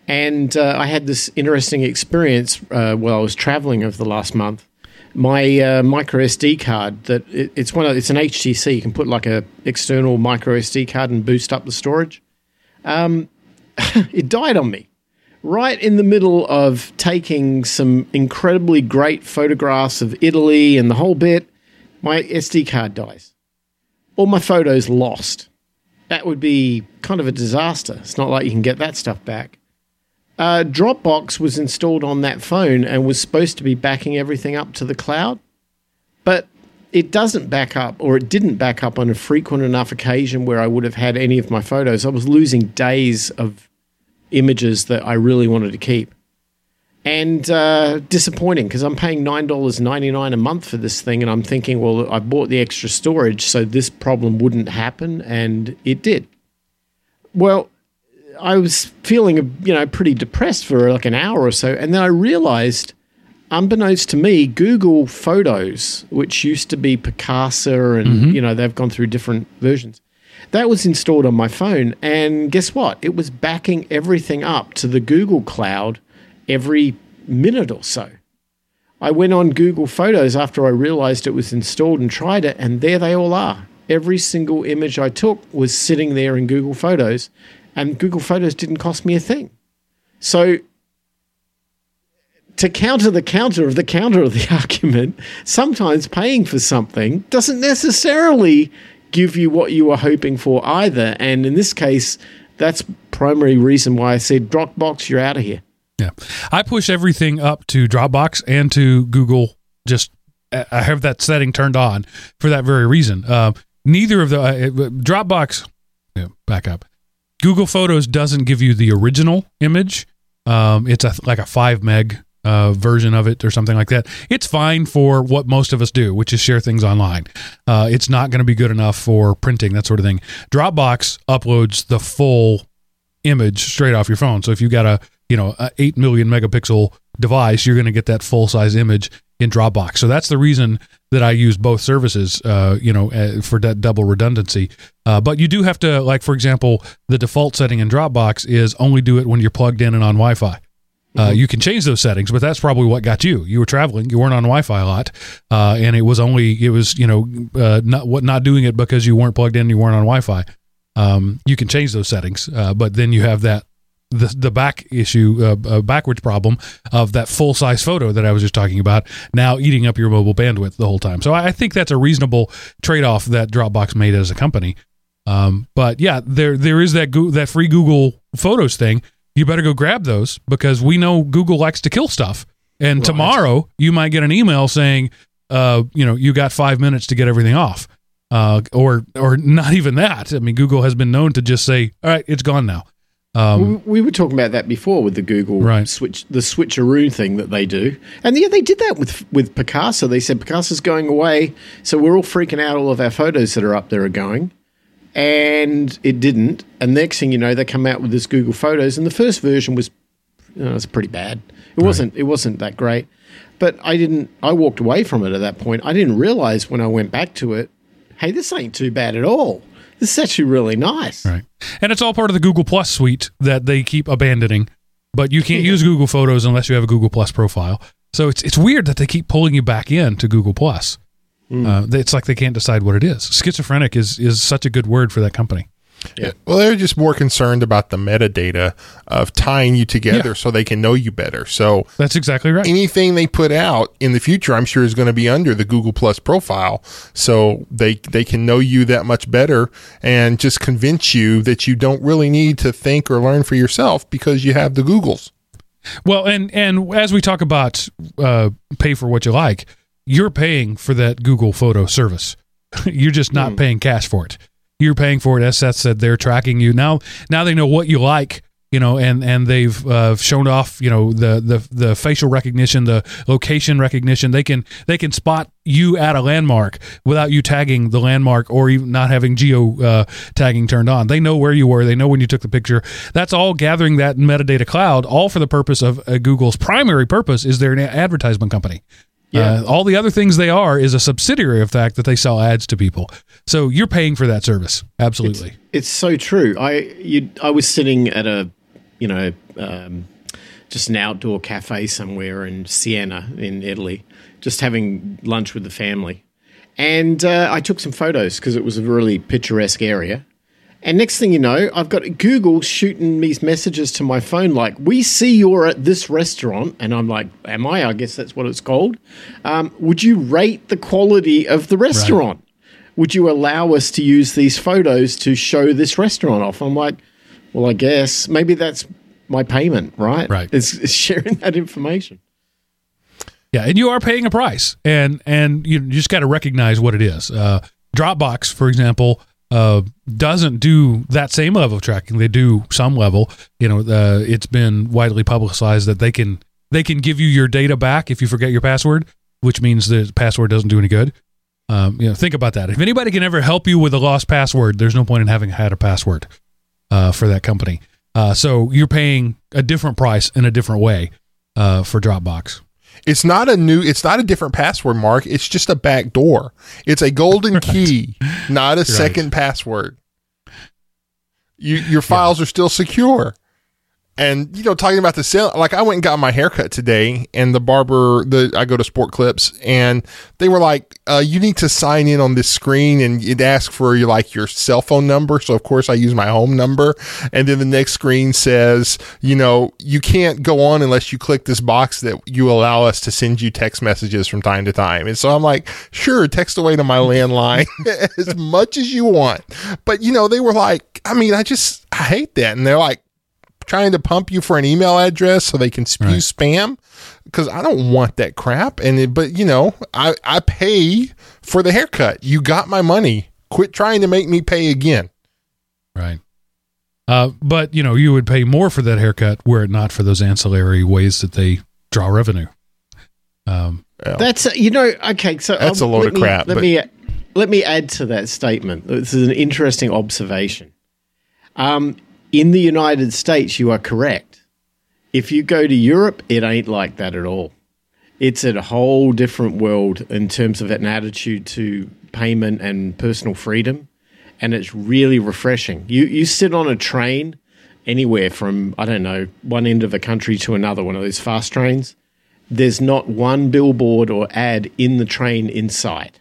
Speaker 3: and uh, I had this interesting experience uh, while I was traveling over the last month. My uh, micro SD card that it, it's one of, it's an HTC. You can put like a external micro SD card and boost up the storage. Um, it died on me right in the middle of taking some incredibly great photographs of Italy and the whole bit. My SD card dies. All my photos lost. That would be kind of a disaster. It's not like you can get that stuff back uh, Dropbox was installed on that phone and was supposed to be backing everything up to the cloud, but it doesn't back up, or it didn't back up on a frequent enough occasion where I would have had any of my photos. I was losing days of images that I really wanted to keep. And uh, disappointing because I'm paying $9.99 a month for this thing, and I'm thinking, well, I bought the extra storage so this problem wouldn't happen, and it did. Well, I was feeling, you know, pretty depressed for like an hour or so, and then I realized, unbeknownst to me, Google Photos, which used to be Picasa, and mm-hmm. you know they've gone through different versions, that was installed on my phone, and guess what? It was backing everything up to the Google Cloud every minute or so. I went on Google Photos after I realized it was installed and tried it, and there they all are. Every single image I took was sitting there in Google Photos, and Google Photos didn't cost me a thing. So to counter the counter of the counter of the argument, sometimes paying for something doesn't necessarily give you what you were hoping for either. And in this case, that's primary reason why I said Dropbox, you're out of here.
Speaker 1: Yeah. I push everything up to Dropbox and to Google. Just I have that setting turned on for that very reason. Uh, neither of the uh, Dropbox. Yeah, back up. Google Photos doesn't give you the original image. Um, it's a, like a five meg uh, version of it or something like that. It's fine for what most of us do, which is share things online. Uh, it's not going to be good enough for printing that sort of thing. Dropbox uploads the full image straight off your phone. So if you've got a you know a eight million megapixel device, you're going to get that full size image in Dropbox. So that's the reason that I use both services, uh, you know, uh, for that double redundancy. Uh, but you do have to, like, for example, the default setting in Dropbox is only do it when you're plugged in and on Wi Fi. Uh, mm-hmm. you can change those settings, but that's probably what got you. You were traveling, you weren't on Wi-Fi a lot, uh, and it was only it was you know uh, not what not doing it because you weren't plugged in, you weren't on Wi-Fi. Um, you can change those settings, but then you have that the the back issue, uh, uh, backwards problem of that full size photo that I was just talking about, now eating up your mobile bandwidth the whole time. So I, I think that's a reasonable trade off that Dropbox made as a company. Um, but yeah, there there is that go- that free Google Photos thing. You better go grab those because we know Google likes to kill stuff. And right. tomorrow you might get an email saying, uh, you know, you got five minutes to get everything off. Uh, or or not even that. I mean, Google has been known to just say, "All right, it's gone now."
Speaker 3: Um, we were talking about that before with the Google right. switch, the switcheroo thing that they do, and yeah, they did that with with Picasa. They said Picasa's going away, so we're all freaking out. All of our photos that are up there are going, and it didn't. And next thing you know, they come out with this Google Photos, and the first version was, you know, it was pretty bad. It right. wasn't. It wasn't that great, but I didn't. I walked away from it at that point. I didn't realize when I went back to it, hey, this ain't too bad at all. This is actually really nice.
Speaker 1: Right. And it's all part of the Google Plus suite that they keep abandoning. But you can't yeah. use Google Photos unless you have a Google Plus profile. So it's it's weird that they keep pulling you back in to Google Plus. Mm. Uh, it's like they can't decide what it is. Schizophrenic is is such a good word for that company.
Speaker 3: Yeah.
Speaker 2: Well, they're just more concerned about the metadata of tying you together
Speaker 1: Yeah.
Speaker 2: so they can know you better. So
Speaker 1: That's exactly right.
Speaker 2: anything they put out in the future, I'm sure is going to be under the Google Plus profile. So they they can know you that much better and just convince you that you don't really need to think or learn for yourself because you have the Googles.
Speaker 1: Well, and and as we talk about uh, pay for what you like, you're paying for that Google Photo service. you're just not paying cash for it. You're paying for it. As Seth said, they're tracking you now. Now they know what you like. You know, and and they've uh, shown off. You know, the the the facial recognition, the location recognition. They can they can spot you at a landmark without you tagging the landmark or even not having geo uh, tagging turned on. They know where you were. They know when you took the picture. That's all gathering that metadata cloud, all for the purpose of uh, Google's primary purpose is they're an advertisement company.
Speaker 3: Yeah.
Speaker 1: Uh, all the other things they are is a subsidiary of the fact that they sell ads to people. So you're paying for that service. Absolutely.
Speaker 3: It's so true. I you I was sitting at a you know um, just an outdoor cafe somewhere in Siena in Italy, just having lunch with the family, and uh, I took some photos because it was a really picturesque area. And next thing you know, I've got Google shooting me messages to my phone like, "We see you're at this restaurant," and I'm like, "Am I? I guess that's what it's called." Um, would you rate the quality of the restaurant? Would you allow us to use these photos to show this restaurant off? I'm like, well, I guess maybe that's my payment, right?
Speaker 1: Right.
Speaker 3: It's, it's sharing that information.
Speaker 1: Yeah, and you are paying a price, and and you just got to recognize what it is. Uh, Dropbox, for example, uh, doesn't do that same level of tracking. They do some level. You know, uh, it's been widely publicized that they can they can give you your data back if you forget your password, which means the password doesn't do any good. Um, you know, think about that. If anybody can ever help you with a lost password, there's no point in having had a password uh, for that company. Uh, so you're paying a different price in a different way uh, for Dropbox.
Speaker 2: It's not a new. It's not a different password, Mark. It's just a back door. It's a golden key, not a second password. You, your files are still secure. And you know, talking about the sale, like I went and got my haircut today, and the barber, the I go to Sport Clips, and they were like, uh, "You need to sign in on this screen," and it asks for your like your cell phone number. So of course I use my home number, and then the next screen says, "You know, you can't go on unless you click this box that you allow us to send you text messages from time to time." And so I'm like, "Sure, text away to my landline as much as you want," but you know, they were like, "I mean, I just I hate that," and they're like trying to pump you for an email address so they can spew
Speaker 1: Right.
Speaker 2: spam because I don't want that crap. And it, but you know, I I pay for the haircut. You got my money. Quit trying to make me pay again.
Speaker 1: Right. Uh, but you know, you would pay more for that haircut were it not for those ancillary ways that they draw revenue. Um,
Speaker 2: Well,
Speaker 3: That's you know okay. So
Speaker 2: That's
Speaker 3: I'll-
Speaker 2: a load of
Speaker 3: me-
Speaker 2: crap,
Speaker 3: Let
Speaker 2: but-
Speaker 3: me let me add to that statement. This is an interesting observation. Um, in the United States, you are correct. If you go to Europe, it ain't like that at all. It's a whole different world in terms of an attitude to payment and personal freedom, and it's really refreshing. You you sit on a train anywhere from I don't know one end of a country to another, one of those fast trains there's not one billboard or ad in the train in sight.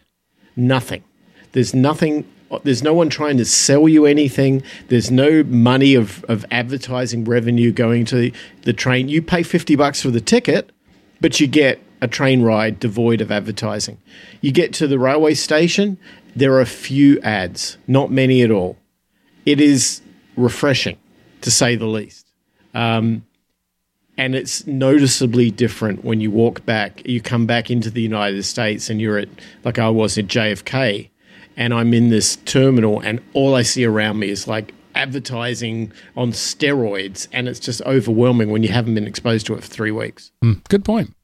Speaker 3: Nothing. There's nothing. There's no one trying to sell you anything. There's no money of, of advertising revenue going to the train. You pay 50 bucks for the ticket, but you get a train ride devoid of advertising. You get to the railway station, there are a few ads, not many at all. It is refreshing, to say the least um, and it's noticeably different when you walk back you come back into the united states and you're at like i was at jfk and i'm in this terminal and all i see around me is like advertising on steroids and it's just overwhelming when you haven't been exposed to it for three weeks
Speaker 1: hmm, good point.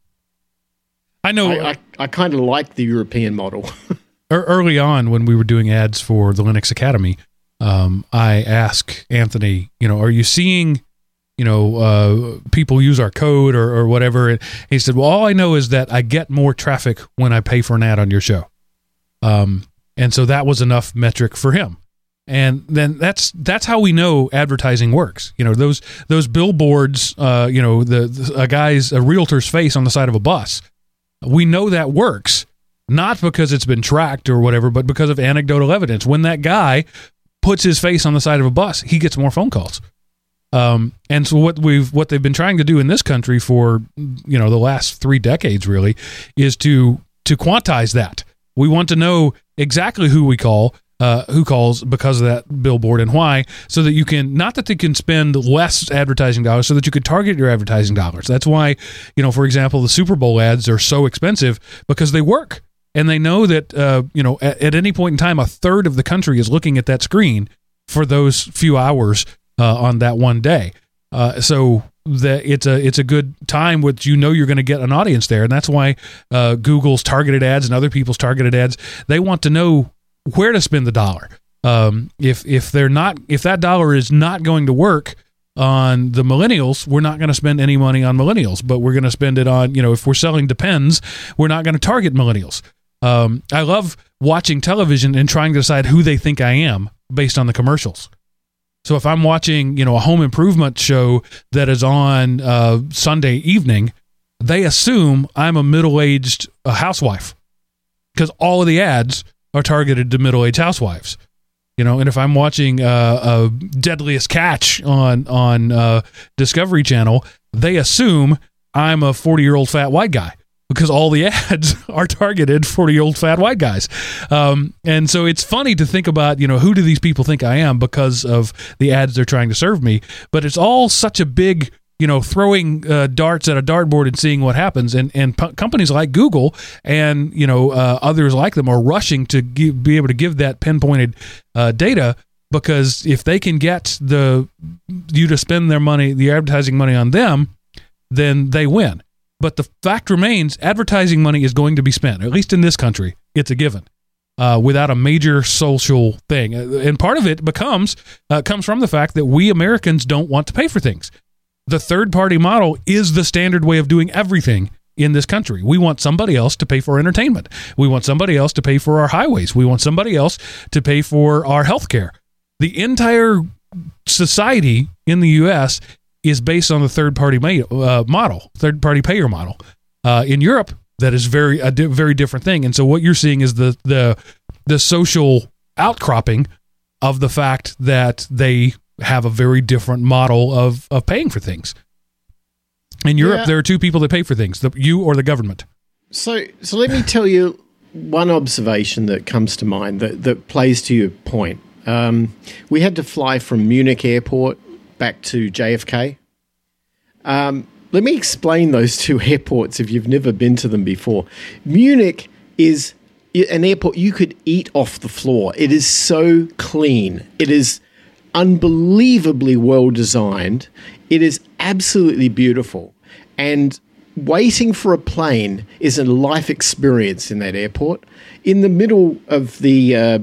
Speaker 1: I know
Speaker 3: i, I, I kind of like the european model
Speaker 1: early on when we were doing ads for the Linux Academy, um, I asked Anthony, you know, are you seeing, you know, uh, people use our code or, or whatever? And he said, well, all I know is that I get more traffic when I pay for an ad on your show. Um, and so that was enough metric for him. And then that's that's how we know advertising works. You know those those billboards. Uh, you know the, the a guy's a realtor's face on the side of a bus. We know that works not because it's been tracked or whatever, but because of anecdotal evidence. When that guy puts his face on the side of a bus, he gets more phone calls. Um, and so what we've what they've been trying to do in this country for you know the last three decades really is to to quantize that. We want to know exactly who we call, uh, who calls because of that billboard and why, so that you can not that they can spend less advertising dollars, so that you could target your advertising dollars. That's why, you know, for example, the Super Bowl ads are so expensive because they work, and they know that uh, you know at, at any point in time, a third of the country is looking at that screen for those few hours uh, on that one day. Uh, so that it's a it's a good time which you know you're going to get an audience there, and that's why uh, Google's targeted ads and other people's targeted ads they want to know where to spend the dollar. Um, if if they're not if that dollar is not going to work on the millennials, we're not going to spend any money on millennials, but we're going to spend it on you know if we're selling Depends, we're not going to target millennials. Um, I love watching television and trying to decide who they think I am based on the commercials. So if I'm watching, you know, a home improvement show that is on uh, Sunday evening, they assume I'm a middle-aged uh, housewife because all of the ads are targeted to middle-aged housewives. You know, and if I'm watching uh, a Deadliest Catch on on uh, Discovery Channel, they assume I'm a 40 year old fat white guy because all the ads are targeted for the old fat white guys. Um, and so it's funny to think about, you know, who do these people think I am because of the ads they're trying to serve me? But it's all such a big, you know, throwing uh, darts at a dartboard and seeing what happens. And and p- companies like Google and you know uh, others like them are rushing to be able to give that pinpointed uh, data because if they can get the you to spend their money, the advertising money on them, then they win. But the fact remains, advertising money is going to be spent. At least in this country, it's a given. Uh, without a major social thing, Uh, and part of it becomes uh, comes from the fact that we Americans don't want to pay for things. The third party model is the standard way of doing everything in this country. We want somebody else to pay for entertainment. We want somebody else to pay for our highways. We want somebody else to pay for our health care. The entire society in the U.S is based on the third party uh, model, third party payer model. Uh, in Europe, that is very a di- very different thing. And so what you're seeing is the the the social outcropping of the fact that they have a very different model of of paying for things. In Europe, yeah. there are two people that pay for things: the you or the government.
Speaker 3: So, so let me tell you one observation that comes to mind that that plays to your point. Um, we had to fly from Munich Airport back to JFK. Um, let me explain those two airports if you've never been to them before. Munich is an airport you could eat off the floor. It is so clean. It is unbelievably well designed. It is absolutely beautiful. And waiting for a plane is a life experience in that airport. In the middle of the uh,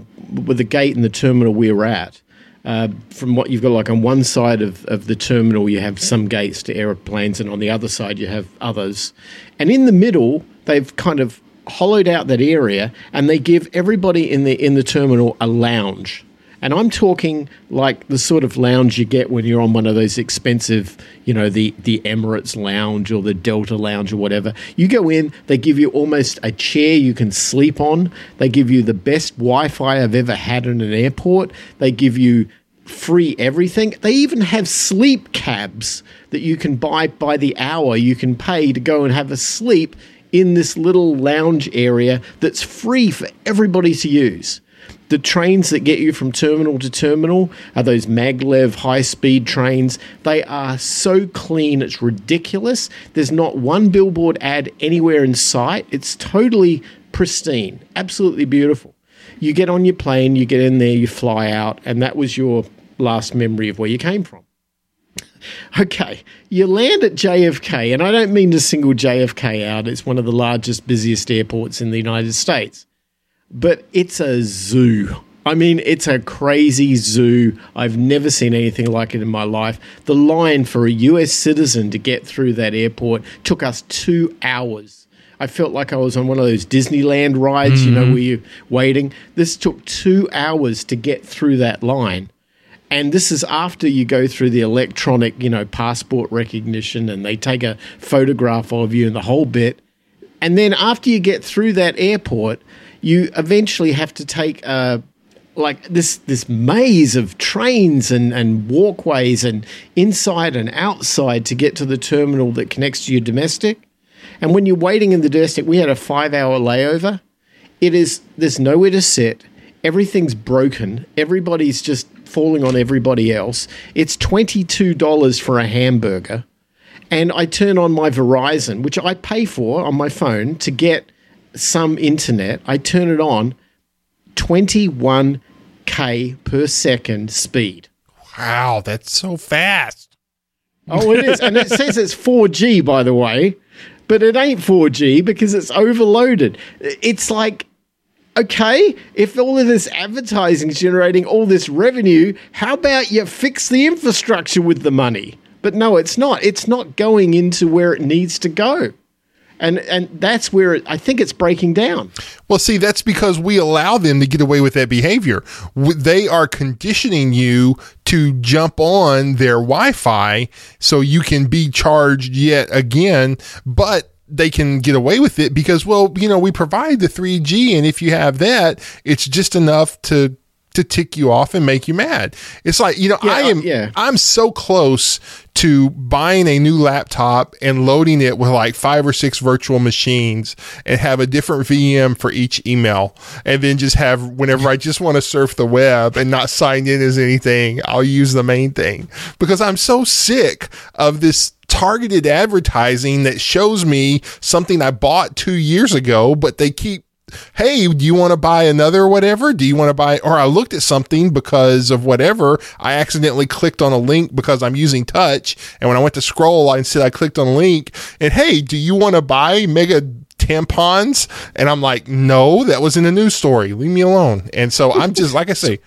Speaker 3: with the gate and the terminal we were at, uh, from what you've got, like on one side of, of the terminal, you have some gates to aeroplanes, and on the other side, you have others. And in the middle, they've kind of hollowed out that area, and they give everybody in the in the terminal a lounge. And I'm talking like the sort of lounge you get when you're on one of those expensive, you know, the, the Emirates lounge or the Delta lounge or whatever. You go in, they give you almost a chair you can sleep on. They give you the best Wi Fi I've ever had in an airport. They give you free everything. They even have sleep cabs that you can buy by the hour. You can pay to go and have a sleep in this little lounge area that's free for everybody to use. The trains that get you from terminal to terminal are those maglev high speed trains. They are so clean, it's ridiculous. There's not one billboard ad anywhere in sight. It's totally pristine, absolutely beautiful. You get on your plane, you get in there, you fly out, and that was your last memory of where you came from. Okay, you land at JFK, and I don't mean to single JFK out, it's one of the largest, busiest airports in the United States, but it's a zoo. I mean, it's a crazy zoo. I've never seen anything like it in my life. The line for a US citizen to get through that airport took us two hours. I felt like I was on one of those Disneyland rides, mm-hmm. you know, mm-hmm. where you're waiting. This took two hours to get through that line and this is after you go through the electronic, you know, passport recognition and they take a photograph of you and the whole bit. And then after you get through that airport, you eventually have to take a like this this maze of trains and, and walkways and inside and outside to get to the terminal that connects to your domestic. And when you're waiting in the domestic, we had a five hour layover. It is there's nowhere to sit. Everything's broken. Everybody's just falling on everybody else. It's twenty two dollars for a hamburger. And I turn on my Verizon, which I pay for on my phone to get some internet. I turn it on 21k per second speed.
Speaker 2: Wow, that's so fast.
Speaker 3: Oh, it is. and it says it's 4G, by the way, but it ain't 4G because it's overloaded. It's like, okay, if all of this advertising is generating all this revenue, how about you fix the infrastructure with the money? But no, it's not. It's not going into where it needs to go and and that's where it, I think it's breaking down.
Speaker 2: Well, see, that's because we allow them to get away with that behavior. They are conditioning you to jump on their Wi-Fi so you can be charged yet again, but they can get away with it because well you know we provide the 3g and if you have that it's just enough to to tick you off and make you mad. It's like, you know, yeah, I am yeah. I'm so close to buying a new laptop and loading it with like five or six virtual machines and have a different VM for each email and then just have whenever I just want to surf the web and not sign in as anything, I'll use the main thing because I'm so sick of this targeted advertising that shows me something I bought 2 years ago but they keep hey, do you want to buy another whatever? Do you want to buy, or I looked at something because of whatever. I accidentally clicked on a link because I'm using touch. And when I went to scroll, I instead I clicked on a link and hey, do you want to buy mega tampons? And I'm like, no, that was in a news story. Leave me alone. And so I'm just, like I say,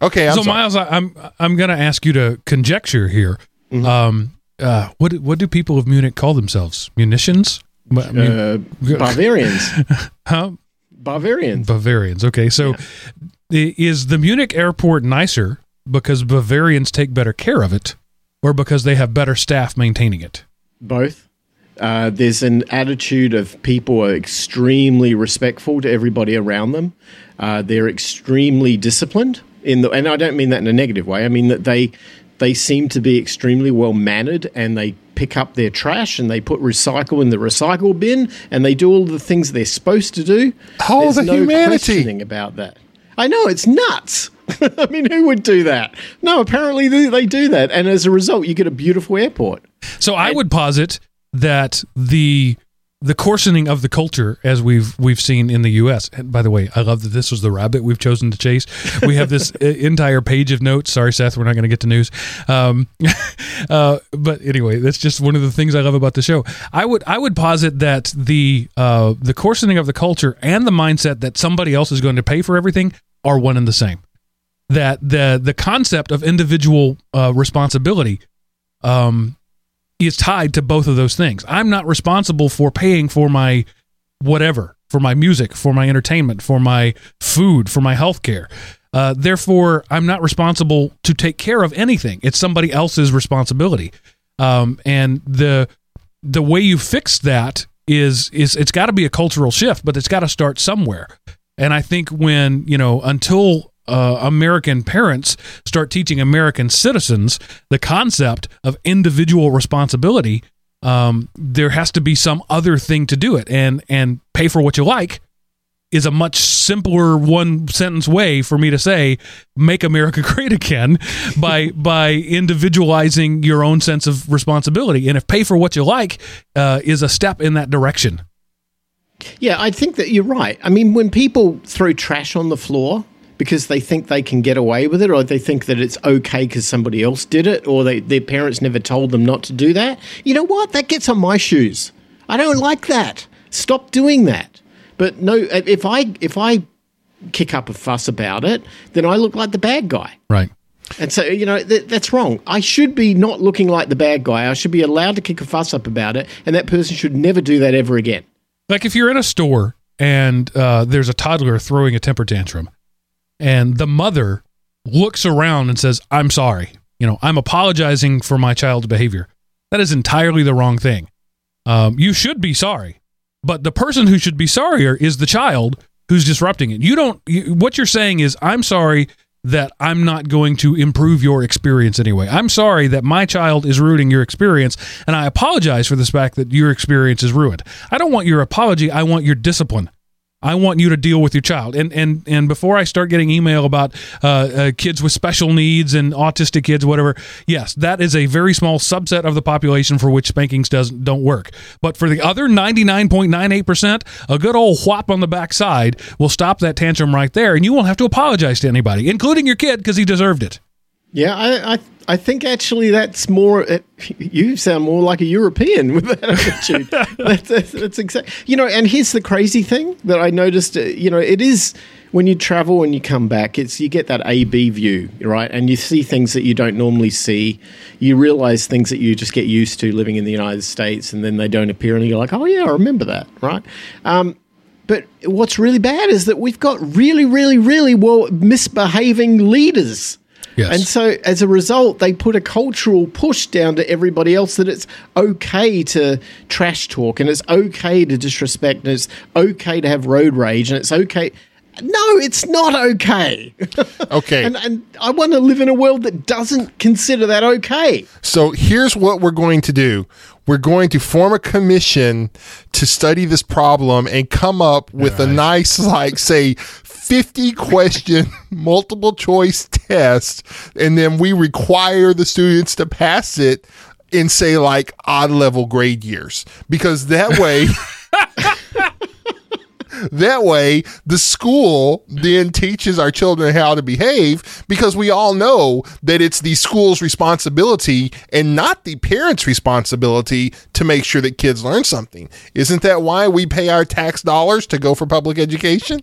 Speaker 2: okay. I'm
Speaker 1: so
Speaker 2: sorry.
Speaker 1: Miles, I, I'm, I'm going to ask you to conjecture here. Mm-hmm. Um, uh, what, what do people of Munich call themselves? Munitions?
Speaker 3: I mean, uh, Bavarians.
Speaker 1: huh?
Speaker 3: Bavarians.
Speaker 1: Bavarians. Okay. So yeah. is the Munich airport nicer because Bavarians take better care of it or because they have better staff maintaining it?
Speaker 3: Both. Uh, there's an attitude of people are extremely respectful to everybody around them. Uh, they're extremely disciplined in the, and I don't mean that in a negative way. I mean that they they seem to be extremely well mannered and they pick up their trash and they put recycle in the recycle bin and they do all the things they're supposed to do.
Speaker 2: Oh, There's the no humanity
Speaker 3: questioning about that. I know it's nuts. I mean, who would do that? No, apparently they, they, do that, and as a result, you get a beautiful airport.
Speaker 1: So I would posit that the the coarsening of the culture as we've we've seen in the U.S. And by the way, I love that this was the rabbit we've chosen to chase. We have this entire page of notes. Sorry, Seth, we're not going to get to news. Um, uh, but anyway, that's just one of the things I love about the show. I would I would posit that the uh, the coarsening of the culture and the mindset that somebody else is going to pay for everything are one and the same. That the the concept of individual uh, responsibility um, is tied to both of those things. I'm not responsible for paying for my whatever, for my music, for my entertainment, for my food, for my health care. Uh, therefore, I'm not responsible to take care of anything. It's somebody else's responsibility. Um, and the the way you fix that is is it's got to be a cultural shift, but it's got to start somewhere. And I think when you know until uh, American parents start teaching American citizens the concept of individual responsibility, um, there has to be some other thing to do it, and and pay for what you like is a much simpler one sentence way for me to say make America great again by by individualizing your own sense of responsibility, and if pay for what you like uh, is a step in that direction.
Speaker 3: Yeah, I think that you're right. I mean, when people throw trash on the floor because they think they can get away with it or they think that it's okay because somebody else did it or they, their parents never told them not to do that. You know what? That gets on my shoes. I don't like that. Stop doing that. But no, if I if I kick up a fuss about it, then I look like the bad guy.
Speaker 1: Right.
Speaker 3: And so, you know, th- that's wrong. I should be not looking like the bad guy. I should be allowed to kick a fuss up about it, and that person should never do that ever again.
Speaker 1: Like if you're in a store and uh, there's a toddler throwing a temper tantrum, and the mother looks around and says, I'm sorry. You know, I'm apologizing for my child's behavior. That is entirely the wrong thing. Um, you should be sorry. But the person who should be sorrier is the child who's disrupting it. You don't. You, what you're saying is, I'm sorry that I'm not going to improve your experience anyway. I'm sorry that my child is ruining your experience, and I apologize for the fact that your experience is ruined. I don't want your apology. I want your discipline. I want you to deal with your child. And and and before I start getting email about uh, uh, kids with special needs and autistic kids, whatever, yes, that is a very small subset of the population for which spankings doesn't don't work. But for the other ninety nine point nine eight percent, a good old whop on the backside will stop that tantrum right there, and you won't have to apologize to anybody, including your kid, because he deserved it.
Speaker 3: Yeah, I, I I think actually that's more. Uh, you sound more like a European with that attitude. that's, that's, that's exactly. You know, and here's the crazy thing that I noticed. Uh, you know, it is when you travel and you come back, it's you get that A B view, right? And you see things that you don't normally see. You realize things that you just get used to living in the United States, and then they don't appear, and you're like, oh yeah, I remember that, right? Um, but what's really bad is that we've got really, really, really well misbehaving leaders
Speaker 1: Yes.
Speaker 3: And so as a result, they put a cultural push down to everybody else that it's okay to trash talk and it's okay to disrespect and it's okay to have road rage and it's okay. No, it's not okay.
Speaker 2: Okay.
Speaker 3: and, and I want to live in a world that doesn't consider that okay.
Speaker 2: So here's what we're going to do. We're going to form a commission to study this problem and come up with a nice, like, say, 50 question multiple choice test. And then we require the students to pass it in, say, like odd level grade years. Because that way. that way the school then teaches our children how to behave because we all know that it's the school's responsibility and not the parents responsibility to make sure that kids learn something isn't that why we pay our tax dollars to go for public education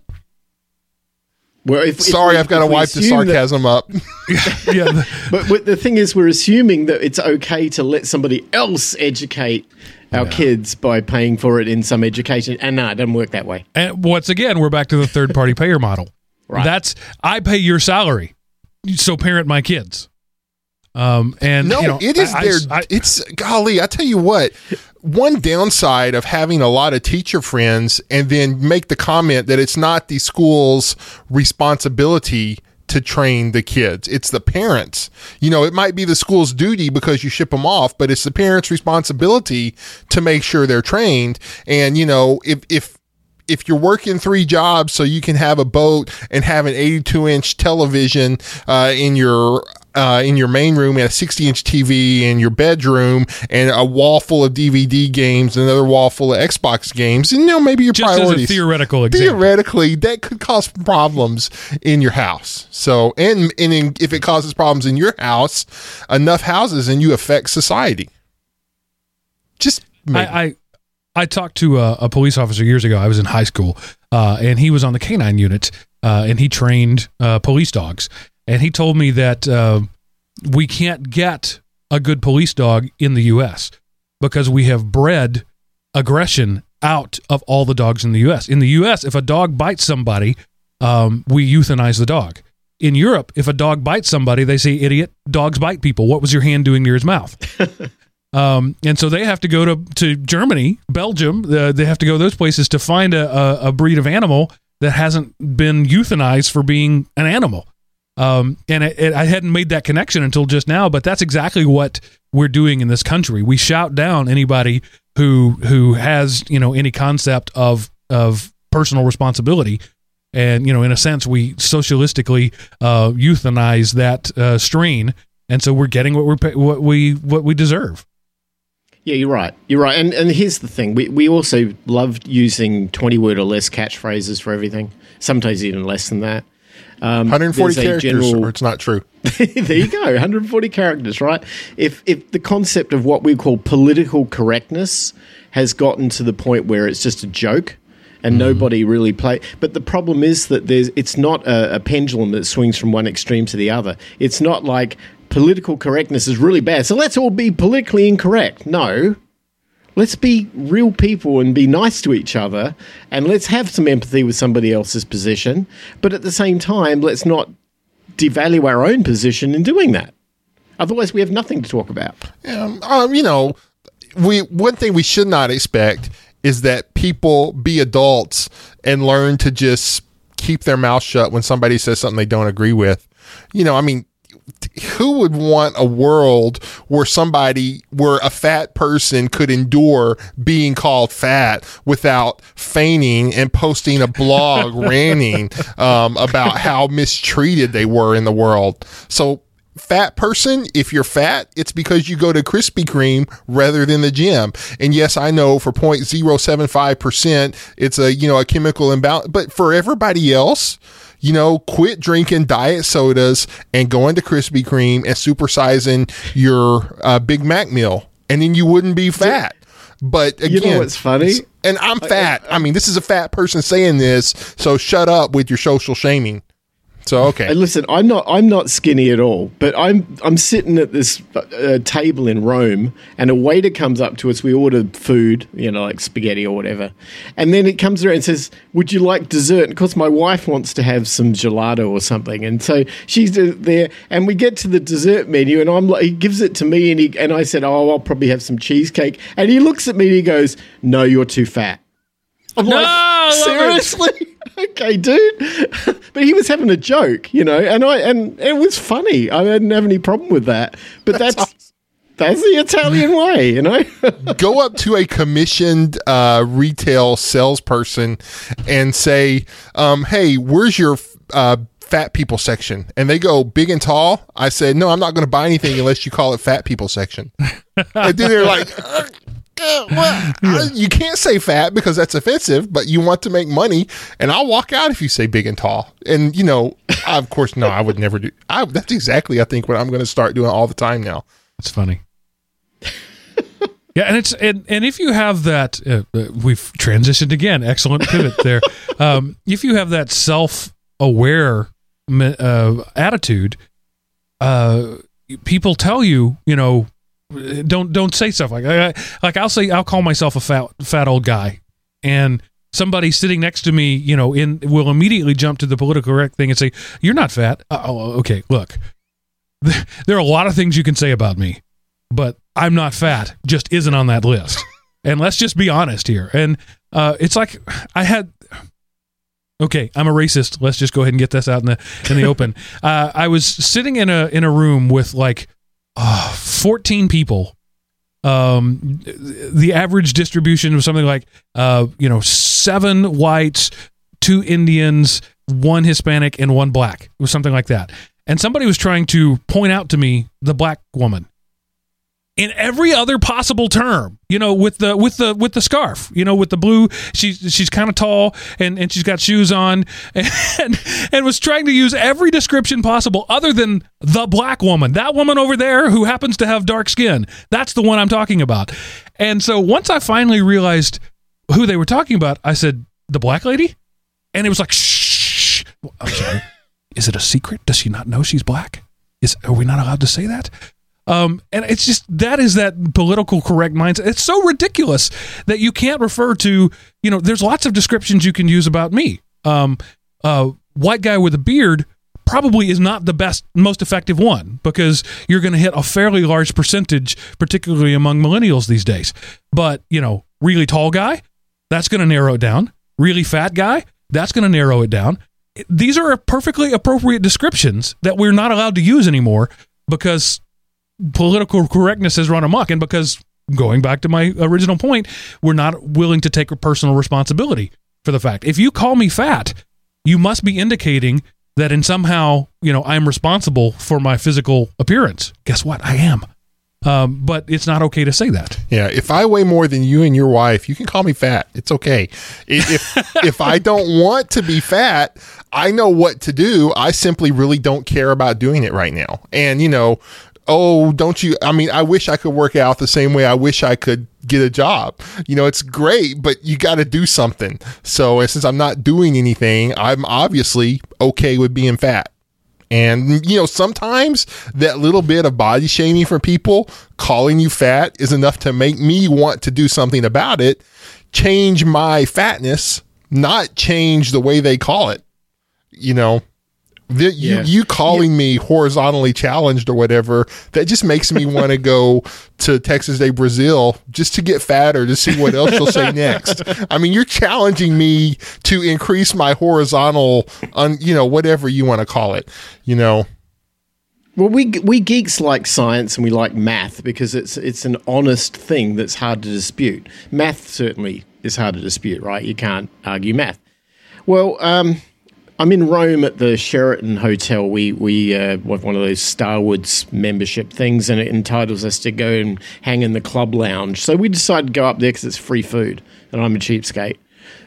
Speaker 3: Well, if,
Speaker 2: sorry
Speaker 3: if we-
Speaker 2: i've got to wipe the
Speaker 3: assume that-
Speaker 2: sarcasm up
Speaker 1: yeah. the-
Speaker 3: But, but the thing is, we're assuming that it's okay to let somebody else educate our kids by paying for it in some education. And no, it doesn't work that way.
Speaker 1: And once again, we're back to the third party payer model.
Speaker 3: Right.
Speaker 1: That's I pay your salary, so parent my kids. Um, and
Speaker 2: No,
Speaker 1: you know,
Speaker 2: it is
Speaker 1: I- I-
Speaker 2: their.
Speaker 1: I-
Speaker 2: it's golly. I tell you what. One downside of having a lot of teacher friends and then make the comment that it's not the school's responsibility to train the kids. It's the parents. You know, it might be the school's duty because you ship them off, but it's the parents' responsibility to make sure they're trained. And you know, if if if you're working three jobs so you can have a boat and have an 82 inch television uh, in your uh, in your main room and a 60 inch TV in your bedroom and a wall full of DVD games and another wall full of Xbox games, and you know maybe your
Speaker 1: just as a
Speaker 2: priorities.
Speaker 1: theoretical example.
Speaker 2: Theoretically, that could cause problems in your house. So, and and in, if it causes problems in your house, enough houses and you affect society. Just maybe.
Speaker 1: I, I I talked to a, a police officer years ago. I was in high school, uh, and he was on the canine unit, uh, and he trained uh, police dogs. And he told me that uh, we can't get a good police dog in the U.S. because we have bred aggression out of all the dogs in the U.S. In the U.S., if a dog bites somebody, um, we euthanize the dog. In Europe, if a dog bites somebody, they say, "Idiot, dogs bite people. What was your hand doing near his mouth?" Um, and so they have to go to, to Germany, Belgium. Uh, they have to go those places to find a, a, a breed of animal that hasn't been euthanized for being an animal. Um, and it, it, I hadn't made that connection until just now, but that's exactly what we're doing in this country. We shout down anybody who who has you know any concept of of personal responsibility, and you know in a sense we socialistically uh, euthanize that uh, strain, and so we're getting what we're what we what we deserve.
Speaker 3: Yeah, you're right. You're right. And and here's the thing: we we also loved using twenty word or less catchphrases for everything. Sometimes even less than that. Um,
Speaker 2: 140 characters,
Speaker 3: general-
Speaker 2: or it's not true.
Speaker 3: there you go 140 characters right? If if the concept of what we call political correctness has gotten to the point where it's just a joke and nobody really play but the problem is that there's it's not a, a pendulum that swings from one extreme to the other. It's not like political correctness is really bad so let's all be politically incorrect. No let's be real people and be nice to each other and let's have some empathy with somebody else's position. But at the same time let's not devalue our own position in doing that. Otherwise we have nothing to talk about.
Speaker 2: Um, um, you know, we one thing we should not expect is that people be adults and learn to just keep their mouth shut when somebody says something they don't agree with. You know, I mean, who would want a world where somebody where a fat person could endure being called fat without feigning and posting a blog ranting um, about how mistreated they were in the world? So fat person if you're fat it's because you go to krispy kreme rather than the gym. And yes i know for 0.075% it's a you know a chemical imbalance but for everybody else you know, quit drinking diet sodas and going to Krispy Kreme and supersizing your uh, Big Mac meal, and then you wouldn't be fat. But again,
Speaker 3: You know what's funny?
Speaker 2: and I'm fat. I mean, this is a fat person saying this, so shut up with your social shaming. So okay,
Speaker 3: And listen, I'm not I'm not skinny at all, but I'm I'm sitting at this uh, table in Rome, and a waiter comes up to us. We ordered food, you know, like spaghetti or whatever, and then it comes around and says, "Would you like dessert?" And of course, my wife wants to have some gelato or something, and so she's there, and we get to the dessert menu, and I'm like, he gives it to me, and he and I said, "Oh, I'll probably have some cheesecake," and he looks at me and he goes, "No, you're too fat." I'm
Speaker 1: No,
Speaker 3: like,
Speaker 1: I love it.
Speaker 3: seriously? okay, dude. but he was having a joke, you know, and I and it was funny. I didn't have any problem with that. But that's that's, the Italian way, you know.
Speaker 2: go up to a commissioned uh, retail salesperson and say, um, "Hey, where's your uh, fat people section?" And they go, "Big and tall." I said, "No, I'm not going to buy anything unless you call it fat people section." and then they're like. "Uh, uh, well, uh, you can't say fat because that's offensive, but you want to make money, and I'll walk out if you say big and tall. And you know, I, of course, no, I would never do. I, that's exactly, I think, what I'm going to start doing all the time now.
Speaker 1: It's funny. yeah, and it's and, and if you have that, uh, uh, we've transitioned again. Excellent pivot there. um, if you have that self-aware uh, attitude, uh, people tell you, you know, don't don't say stuff like I, like I'll say I'll call myself a fat fat old guy, and somebody sitting next to me, you know, in will immediately jump to the political correct thing and say, "You're not fat." Uh, oh, okay. Look, there are a lot of things you can say about me, but I'm not fat. Just isn't on that list. and let's just be honest here. And uh, it's like I had. Okay, I'm a racist. Let's just go ahead and get this out in the in the open. Uh, I was sitting in a in a room with like uh, 14 people. Um, the average distribution was something like uh, you know seven whites, two Indians, one Hispanic, and one black. It was something like that. And somebody was trying to point out to me the black woman in every other possible term you know with the with the with the scarf you know with the blue she's she's kind of tall and and she's got shoes on and and was trying to use every description possible other than the black woman. That woman over there who happens to have dark skin. That's the one i'm talking about. And so once i finally realized who they were talking about i said the black lady? And it was like shh. I'm sorry. Is it a secret? Does she not know she's black? Is are we not allowed to say that um, and it's just that is that political correct mindset. It's so ridiculous that you can't refer to, you know, there's lots of descriptions you can use about me. Um, uh, white guy with a beard probably is not the best, most effective one because you're going to hit a fairly large percentage, particularly among millennials these days. But, you know, really tall guy, that's going to narrow it down. Really fat guy, that's going to narrow it down. These are perfectly appropriate descriptions that we're not allowed to use anymore because political correctness has run amok and because going back to my original point we're not willing to take personal responsibility for the fact if you call me fat you must be indicating that in somehow you know i'm responsible for my physical appearance guess what i am um, but it's not okay to say that
Speaker 2: Yeah, if I weigh more than you and your wife, you can call me fat. It's okay. If if, if I don't want to be fat, I know what to do. I simply really don't care about doing it right now. And you know, oh, don't you? I mean, I wish I could work out the same way I wish I could get a job. You know, it's great, but you got to do something. So, since I'm not doing anything, I'm obviously okay with being fat. And, you know, sometimes that little bit of body shaming from people calling you fat is enough to make me want to do something about it, change my fatness, not change the way they call it. You know, The, you,
Speaker 3: Yeah.
Speaker 2: you calling me horizontally challenged or whatever, that just makes me want to go to Texas de Brazil just to get fatter to see what else you'll say next. I mean, you're challenging me to increase my horizontal, un, you know, whatever you want to call it, you know.
Speaker 3: Well, we we geeks like science and we like math because it's it's an honest thing that's hard to dispute. Math certainly is hard to dispute, right? You can't argue math. Well, um, I'm in Rome at the Sheraton Hotel. We we uh, have one of those Starwoods membership things, and it entitles us to go and hang in the club lounge. So we decided to go up there because it's free food, and I'm a cheapskate.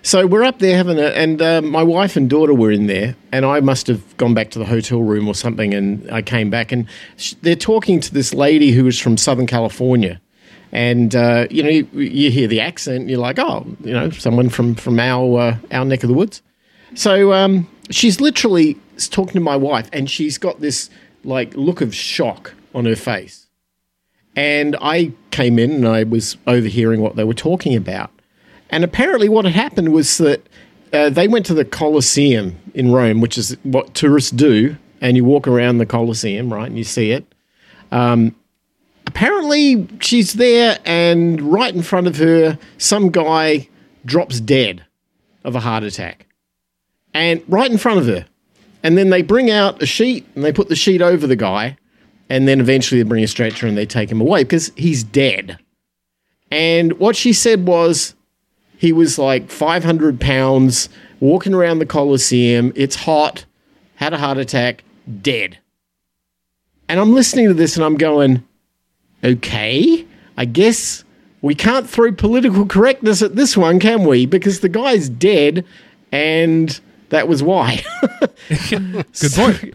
Speaker 3: So we're up there having a, and uh, my wife and daughter were in there, and I must have gone back to the hotel room or something, and I came back, and sh- they're talking to this lady who was from Southern California, and uh, you know you, you hear the accent, you're like, oh, you know, someone from from our uh, our neck of the woods. So um, she's literally talking to my wife, and she's got this like look of shock on her face. And I came in and I was overhearing what they were talking about. And apparently, what had happened was that uh, they went to the Colosseum in Rome, which is what tourists do. And you walk around the Colosseum, right, and you see it. Um, apparently, she's there, and right in front of her, some guy drops dead of a heart attack. And right in front of her. And then they bring out a sheet and they put the sheet over the guy. And then eventually they bring a stretcher and they take him away because he's dead. And what she said was he was like 500 pounds, walking around the Colosseum. It's hot, had a heart attack, dead. And I'm listening to this and I'm going, okay, I guess we can't throw political correctness at this one, can we? Because the guy's dead and that was why.
Speaker 1: Good point.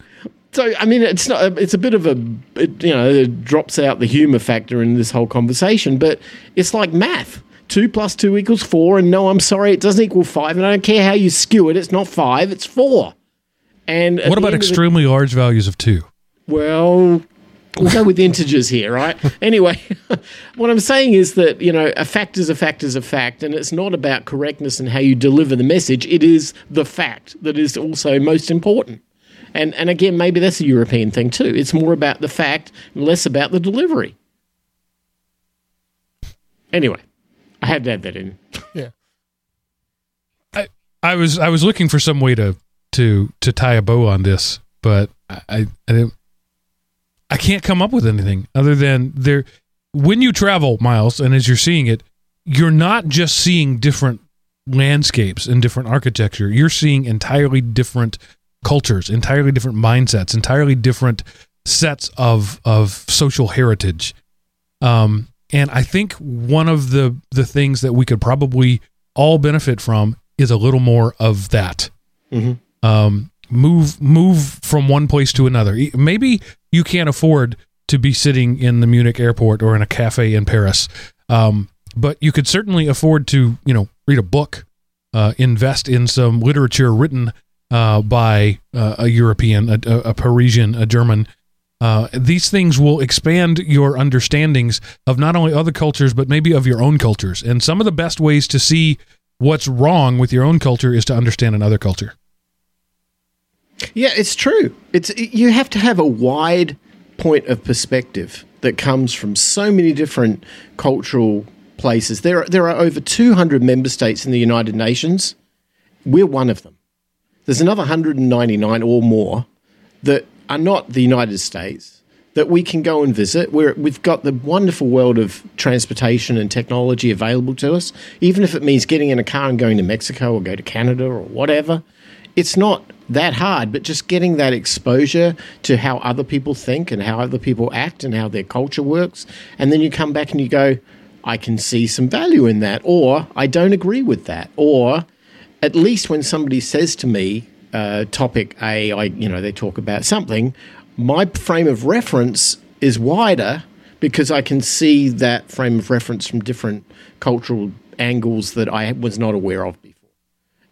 Speaker 3: So I mean, it's not. It's a bit of a, it, you know, it drops out the humor factor in this whole conversation. But it's like math. Two plus two equals four, and no, I'm sorry, it doesn't equal five. And I don't care how you skew it. It's not five. It's four. And
Speaker 1: What about
Speaker 3: of the-
Speaker 1: extremely large values of two?
Speaker 3: well, we'll go with integers here, right? Anyway, what I'm saying is that, you know, a fact is a fact is a fact, and it's not about correctness and how you deliver the message. It is the fact that is also most important. And, and again, maybe that's a European thing too. It's more about the fact and less about the delivery. Anyway, I had to add that in. Yeah.
Speaker 1: I, I was I was looking for some way to to to tie a bow on this, but I I, I, didn't- I can't come up with anything other than there. When you travel, Miles, and as you're seeing it, you're not just seeing different landscapes and different architecture. You're seeing entirely different cultures, entirely different mindsets, entirely different sets of of social heritage. Um, and I think one of the the things that we could probably all benefit from is a little more of that.
Speaker 3: Mhm.
Speaker 1: Um, move move from one place to another. Maybe you can't afford to be sitting in the Munich airport or in a cafe in Paris, um, but you could certainly afford to you know read a book, uh, invest in some literature written uh, by uh, a European, a, a, Parisian, a German. Uh, these things will expand your understandings of not only other cultures but maybe of your own cultures. And some of the best ways to see what's wrong with your own culture is to understand another culture.
Speaker 3: Yeah, it's true. It's you have to have a wide point of perspective that comes from so many different cultural places. There are, there are over 200 member states in the United Nations. We're one of them. There's another 199 or more that are not the United States that we can go and visit. We're, we've got the wonderful world of transportation and technology available to us, even if it means getting in a car and going to Mexico or go to Canada or whatever. It's not that hard, but just getting that exposure to how other people think and how other people act and how their culture works. And then you come back and you go, I can see some value in that, or I don't agree with that, or at least when somebody says to me, uh, topic A, I you know they talk about something, my frame of reference is wider because I can see that frame of reference from different cultural angles that I was not aware of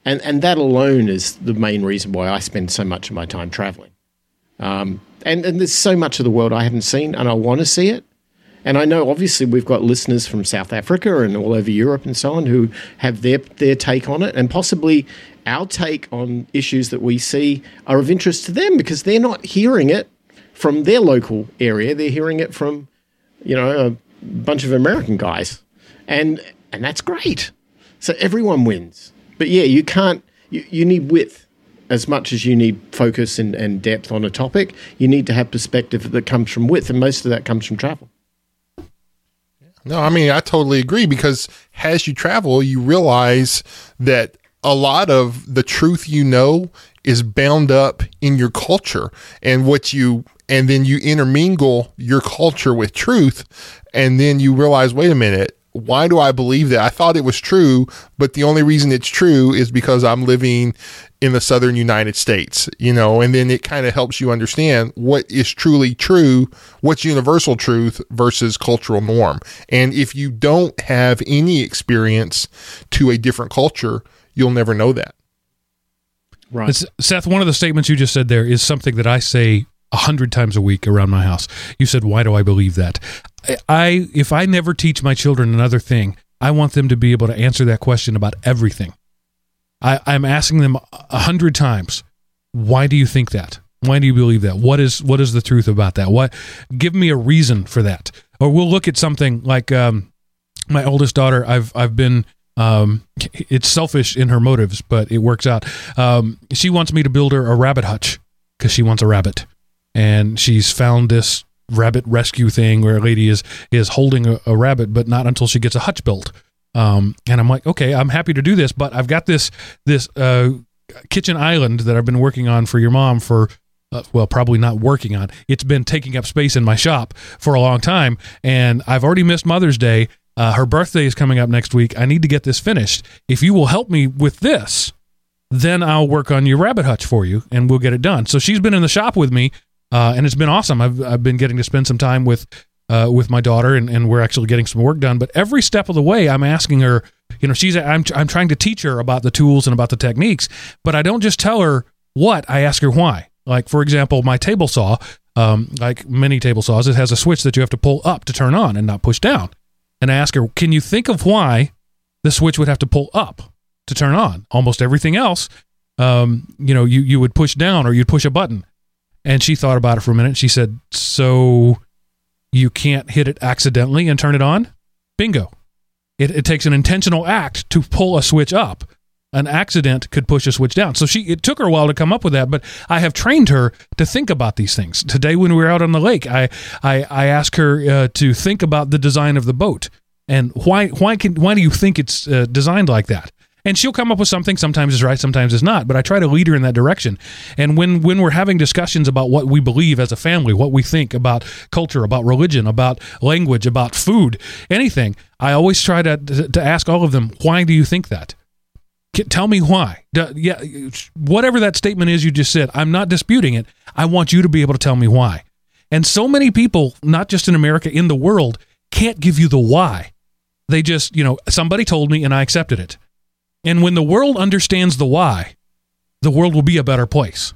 Speaker 3: and and that alone is the main reason why I spend so much of my time traveling. Um, and and there's so much of the world I haven't seen, and I want to see it. And I know obviously we've got listeners from South Africa and all over Europe and so on who have their their take on it and possibly our take on issues that we see are of interest to them because they're not hearing it from their local area. They're hearing it from, you know, a bunch of American guys. And and that's great. So everyone wins. But yeah, you can't you, you need width as much as you need focus and, and depth on a topic. You need to have perspective that comes from width, and most of that comes from travel.
Speaker 2: No, I mean, I totally agree because as you travel, you realize that a lot of the truth you know is bound up in your culture and what you and then you intermingle your culture with truth and then you realize wait a minute why do I believe that? I thought it was true, but the only reason it's true is because I'm living in the southern United States, you know, and then it kind of helps you understand what is truly true, what's universal truth versus cultural norm. And if you don't have any experience to a different culture, you'll never know that.
Speaker 1: Right. It's, Seth, one of the statements you just said there is something that I say a hundred times a week around my house. You said, "Why do I believe that?" I, if I never teach my children another thing, I want them to be able to answer that question about everything. I, I'm asking them a hundred times, "Why do you think that? Why do you believe that? What is what is the truth about that? What? Give me a reason for that." Or we'll look at something like um, my oldest daughter. I've I've been um, it's selfish in her motives, but it works out. Um, she wants me to build her a rabbit hutch because she wants a rabbit and she's found this rabbit rescue thing where a lady is is holding a, a rabbit, but not until she gets a hutch built. Um, and I'm like, okay, I'm happy to do this, but I've got this this uh, kitchen island that I've been working on for your mom for uh, well, probably not working on. It's been taking up space in my shop for a long time, and I've already missed Mother's Day. Uh, her birthday is coming up next week. I need to get this finished. If you will help me with this, then I'll work on your rabbit hutch for you, and we'll get it done. So she's been in the shop with me uh, and it's been awesome. I've I've been getting to spend some time with uh, with my daughter, and, and we're actually getting some work done. But every step of the way, I'm asking her. You know, she's I'm I'm trying to teach her about the tools and about the techniques, but I don't just tell her what. I ask her why. Like for example, my table saw, um, like many table saws, it has a switch that you have to pull up to turn on and not push down. And I ask her, can you think of why the switch would have to pull up to turn on? Almost everything else, um, you know, you you would push down or you'd push a button. And she thought about it for a minute. She said, So you can't hit it accidentally and turn it on? Bingo. It, it takes an intentional act to pull a switch up. An accident could push a switch down. So she it took her a while to come up with that, but I have trained her to think about these things. Today when we were out on the lake, I I, I asked her uh, to think about the design of the boat and why why can why do you think it's uh, designed like that? And she'll come up with something sometimes is right sometimes is not but i try to lead her in that direction. And when when we're having discussions about what we believe as a family what we think about culture about religion about language about food anything i always try to to ask all of them why do you think that? Tell me why. Yeah whatever that statement is you just said i'm not disputing it. I want you to be able to tell me why. And so many people not just in america in the world can't give you the why. They just you know somebody told me and i accepted it and when the world understands the why, the world will be a better place.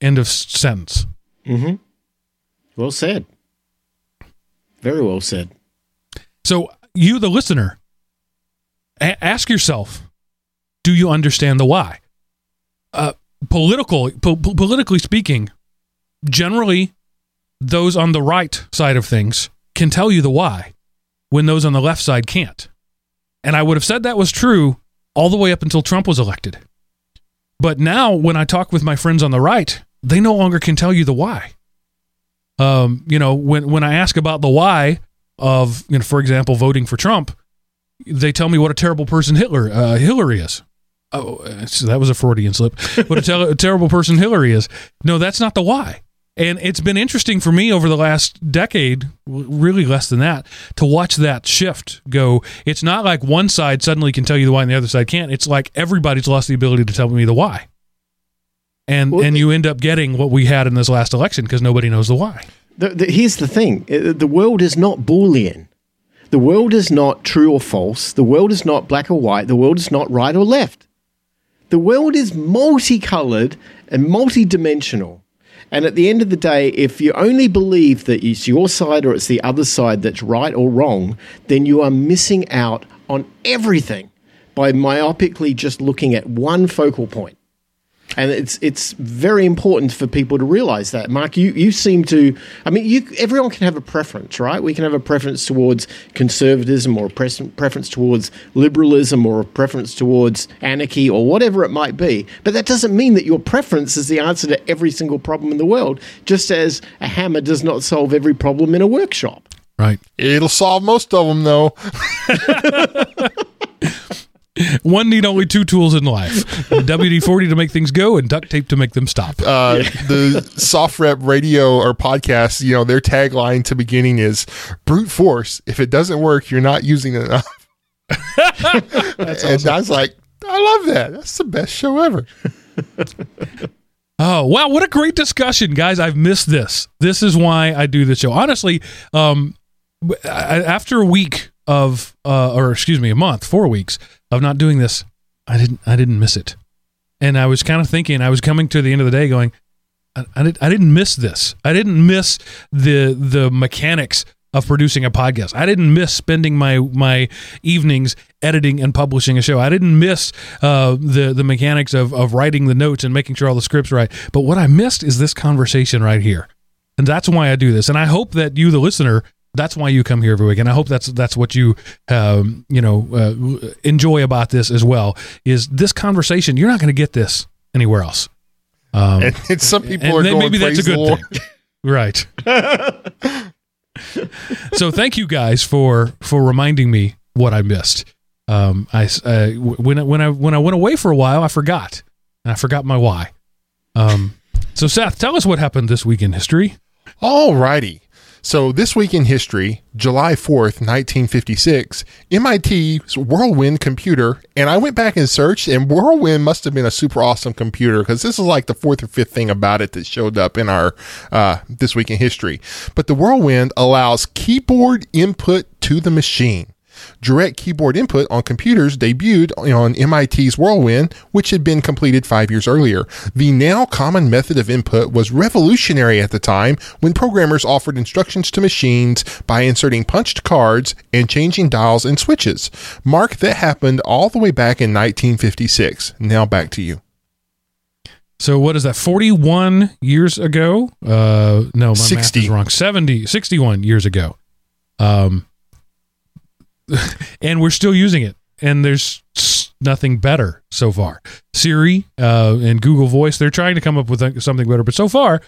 Speaker 1: End of sentence.
Speaker 3: Mm-hmm. Well said. Very well said.
Speaker 1: So, you, the listener, a- ask yourself do you understand the why? Uh, political, po- politically speaking, generally, those on the right side of things can tell you the why when those on the left side can't. And I would have said that was true all the way up until Trump was elected. But now, when I talk with my friends on the right, they no longer can tell you the why. Um, you know, when when I ask about the why of, you know, for example, voting for Trump, they tell me what a terrible person Hitler uh, Hillary is. Oh, so that was a Freudian slip. What a, ter- a terrible person Hillary is. No, that's not the why. And it's been interesting for me over the last decade, really less than that, to watch that shift go. It's not like one side suddenly can tell you the why and the other side can't. It's like everybody's lost the ability to tell me the why. And well, and you end up getting what we had in this last election because nobody knows the why.
Speaker 3: The, the, here's the thing: uh, the world is not Boolean. The world is not true or false. The world is not black or white. The world is not right or left. The world is multicolored and multidimensional. And at the end of the day, if you only believe that it's your side or it's the other side that's right or wrong, then you are missing out on everything by myopically just looking at one focal point and it's it's very important for people to realize that. Mark, you, you seem to. I mean, you everyone can have a preference, right? We can have a preference towards conservatism, or a preference towards liberalism, or a preference towards anarchy, or whatever it might be. But that doesn't mean that your preference is the answer to every single problem in the world. Just as a hammer does not solve every problem in a workshop.
Speaker 1: Right.
Speaker 2: It'll solve most of them, though.
Speaker 1: One need only two tools in life WD 40 to make things go and duct tape to make them stop.
Speaker 2: Uh, the SOFREP radio or podcast, you know, their tagline to beginning is brute force. If it doesn't work, you're not using it enough. That's and I was like, I love that. That's the best show ever.
Speaker 1: Oh wow! What a great discussion, guys! I've missed this. This is why I do this show. Honestly, um, after a week of, uh, or excuse me, a month, four weeks of not doing this, I didn't I didn't miss it. And I was kind of thinking, I was coming to the end of the day going, I, I, did, I didn't miss this. I didn't miss the the mechanics of producing a podcast. I didn't miss spending my my evenings editing and publishing a show. I didn't miss uh, the the mechanics of of writing the notes and making sure all the scripts right. But what I missed is this conversation right here, and that's why I do this. And I hope that you, the listener, that's why you come here every week, and I hope that's that's what you um, you know uh, enjoy about this as well. Is this conversation? You're not going to get this anywhere else.
Speaker 2: Um, and, and some people are going, maybe that's a good thing,
Speaker 1: right? so thank you guys for for reminding me what I missed. Um, I uh, when when I when I went away for a while, I forgot, and I forgot my why. Um, so Seth, tell us what happened this week in history.
Speaker 2: All righty. So, this week in history, July 4th, 1956, MIT's Whirlwind computer, and I went back and searched, and Whirlwind must have been a super awesome computer because this is like the fourth or fifth thing about it that showed up in our uh, This Week in History. But the Whirlwind allows keyboard input to the machine. Direct keyboard input on computers debuted on MIT's Whirlwind, which had been completed five years earlier. The now common method of input was revolutionary at the time when programmers offered instructions to machines by inserting punched cards and changing dials and switches. Mark, that happened all the way back in 1956. Now back to you.
Speaker 1: So what is that? 41 years ago? Uh, no, my 60. math is wrong. 70, 61 years ago. Um, and we're still using it. And there's nothing better so far. Siri uh, and Google Voice, they're trying to come up with something better, but so far,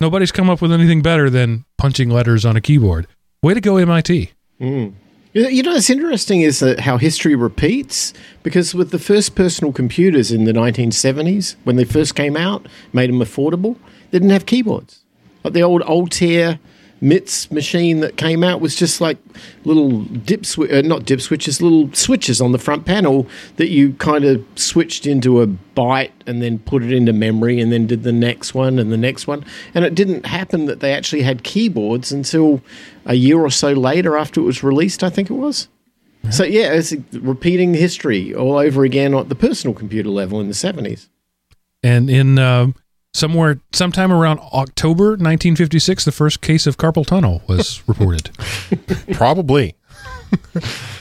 Speaker 1: nobody's come up with anything better than punching letters on a keyboard. Way to go, MIT.
Speaker 3: Mm. You know, what's interesting is how history repeats because with the first personal computers in the 1970s, when they first came out, made them affordable, they didn't have keyboards. Like the old Altair MITS machine that came out was just like little dip switch, uh, not dip switches, little switches on the front panel that you kind of switched into a byte and then put it into memory and then did the next one and the next one. And it didn't happen that they actually had keyboards until a year or so later after it was released, I think it was. Yeah. So yeah, it's repeating history all over again at the personal computer level in the 70s.
Speaker 1: And in uh, somewhere sometime around October 1956 the first case of carpal tunnel was reported.
Speaker 2: Probably.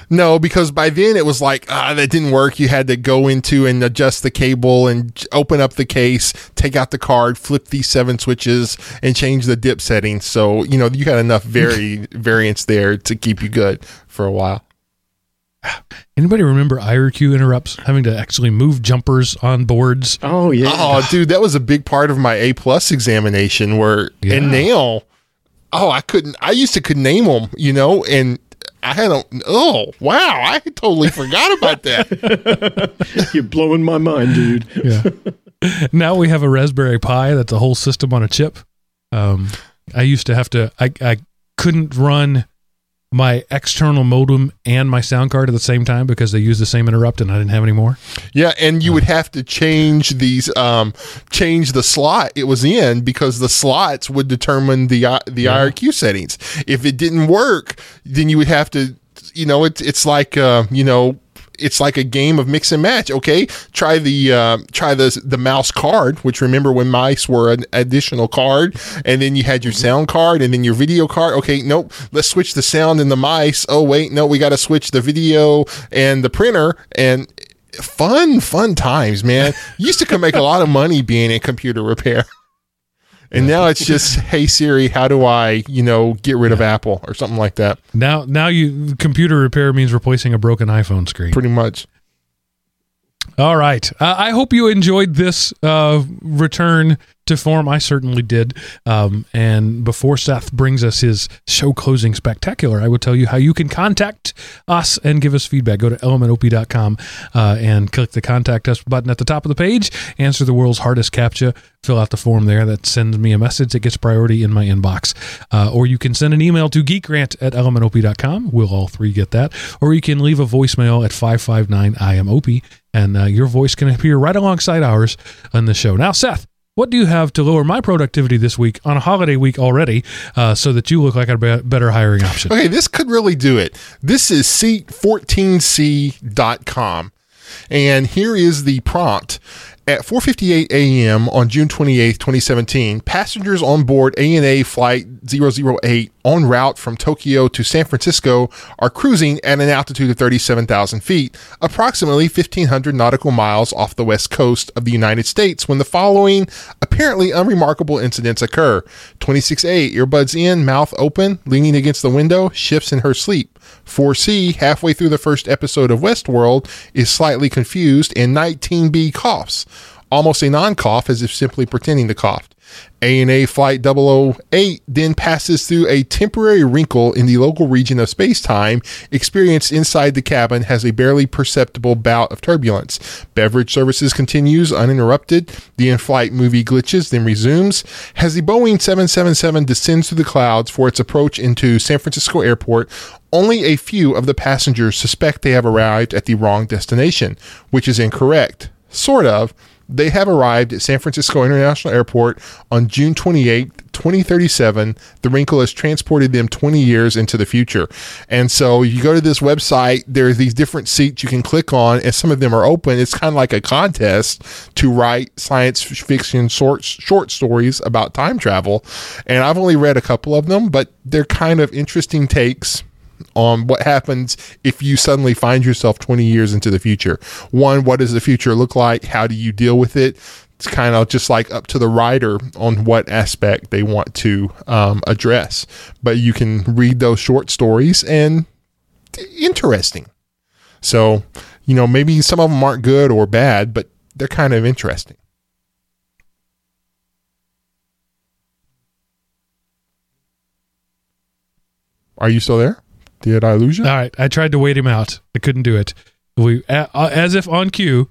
Speaker 2: no, because by then it was like ah, that didn't work. You had to go into and adjust the cable and open up the case, take out the card, flip these seven switches, and change the dip settings. So you know you got enough vari- variance there to keep you good for a while.
Speaker 1: Anybody remember IRQ interrupts having to actually move jumpers on boards?
Speaker 3: Oh yeah.
Speaker 2: Oh dude, that was a big part of my A plus examination where yeah. and now oh I couldn't I used to could name them, you know, and I had a oh wow, I totally forgot about
Speaker 3: that. You're blowing my mind, dude.
Speaker 1: Yeah. now we have a Raspberry Pi that's a whole system on a chip. Um, I used to have to I I couldn't run my external modem and my sound card at the same time because they use the same interrupt and I didn't have any more.
Speaker 2: Yeah, and you would have to change these um change the slot it was in because the slots would determine the uh, the yeah. IRQ settings. If it didn't work, then you would have to you know it's it's like uh, you know it's like a game of mix and match. Okay, try the uh, try the the mouse card, which remember when mice were an additional card, and then you had your sound card, and then your video card. Okay, nope, let's switch the sound and the mice. Oh wait, no, we got to switch the video and the printer and. Fun, fun times, man. Used to come make a lot of money being in computer repair. And now it's just, hey Siri, how do I, you know, get rid of Apple or something like that?
Speaker 1: Now, now you computer repair means replacing a broken iPhone screen.
Speaker 2: Pretty much.
Speaker 1: All right. Uh, I hope you enjoyed this uh, return to form. I certainly did. Um, and before Seth brings us his show closing spectacular, I will tell you how you can contact us and give us feedback. Go to elementop.com uh, and click the contact us button at the top of the page. Answer the world's hardest captcha. Fill out the form there. That sends me a message. It gets priority in my inbox. Uh, or you can send an email to geekrant at elementop.com. We'll all three get that. Or you can leave a voicemail at 559 I am Opie and uh, your voice can appear right alongside ours on the show. Now, Seth, what do you have to lower my productivity this week on a holiday week already uh, so that you look like a be- better hiring option?
Speaker 2: Okay, this could really do it. This is seat14c.com. And here is the prompt. At 4:58 a.m. on June 28, 2017, passengers on board ANA flight 008 en route from Tokyo to San Francisco are cruising at an altitude of 37,000 feet, approximately 1,500 nautical miles off the west coast of the United States, when the following apparently unremarkable incidents occur. 26A, earbuds in, mouth open, leaning against the window, shifts in her sleep. 4C, halfway through the first episode of Westworld, is slightly confused, and 19B coughs. Almost a non cough, as if simply pretending to cough. ANA Flight 008 then passes through a temporary wrinkle in the local region of space time experienced inside the cabin has a barely perceptible bout of turbulence. Beverage services continues uninterrupted. The in flight movie glitches, then resumes. As the Boeing 777 descends through the clouds for its approach into San Francisco Airport, only a few of the passengers suspect they have arrived at the wrong destination, which is incorrect. Sort of they have arrived at San Francisco International Airport on June 28, 2037. The wrinkle has transported them 20 years into the future. And so you go to this website, there's these different seats you can click on, and some of them are open. It's kind of like a contest to write science fiction short, short stories about time travel. And I've only read a couple of them, but they're kind of interesting takes on what happens if you suddenly find yourself 20 years into the future. One, what does the future look like? How do you deal with it? It's kind of just like up to the writer on what aspect they want to um, address. But you can read those short stories and interesting. So, you know, maybe some of them aren't good or bad, but they're kind of interesting. Are you still there? Did I lose you?
Speaker 1: All right, I tried to wait him out. I couldn't do it. We as if on cue.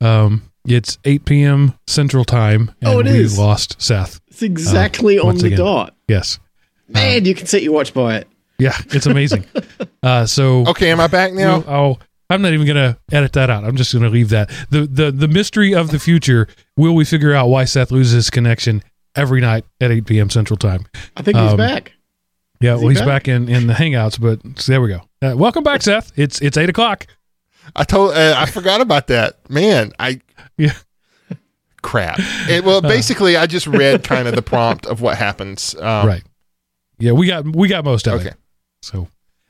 Speaker 1: Um, it's 8 p.m. Central Time, and
Speaker 3: Oh, it
Speaker 1: we
Speaker 3: is.
Speaker 1: lost Seth.
Speaker 3: It's exactly on the
Speaker 1: again.
Speaker 3: dot.
Speaker 1: Yes,
Speaker 3: Man, you can set your watch by it.
Speaker 1: yeah, it's amazing. uh, so
Speaker 2: Okay, am I back now?
Speaker 1: We'll- oh, I'm not even gonna edit that out. I'm just gonna leave that. the the The mystery of the future. Will we figure out why Seth loses his connection every night at 8 p.m. Central Time?
Speaker 3: I think he's
Speaker 1: Um,
Speaker 3: back.
Speaker 1: Yeah,
Speaker 3: Is
Speaker 1: well, he's
Speaker 3: back?
Speaker 1: back in in the Hangouts, but so there we go. Uh, welcome back, Seth. It's it's eight o'clock.
Speaker 2: I told uh, I forgot about that. Man, I
Speaker 1: Yeah.
Speaker 2: crap. It, well, basically, I just read kind of the prompt of what happens. Um,
Speaker 1: right. Yeah, we got we got most of it.
Speaker 2: Okay.
Speaker 1: it. So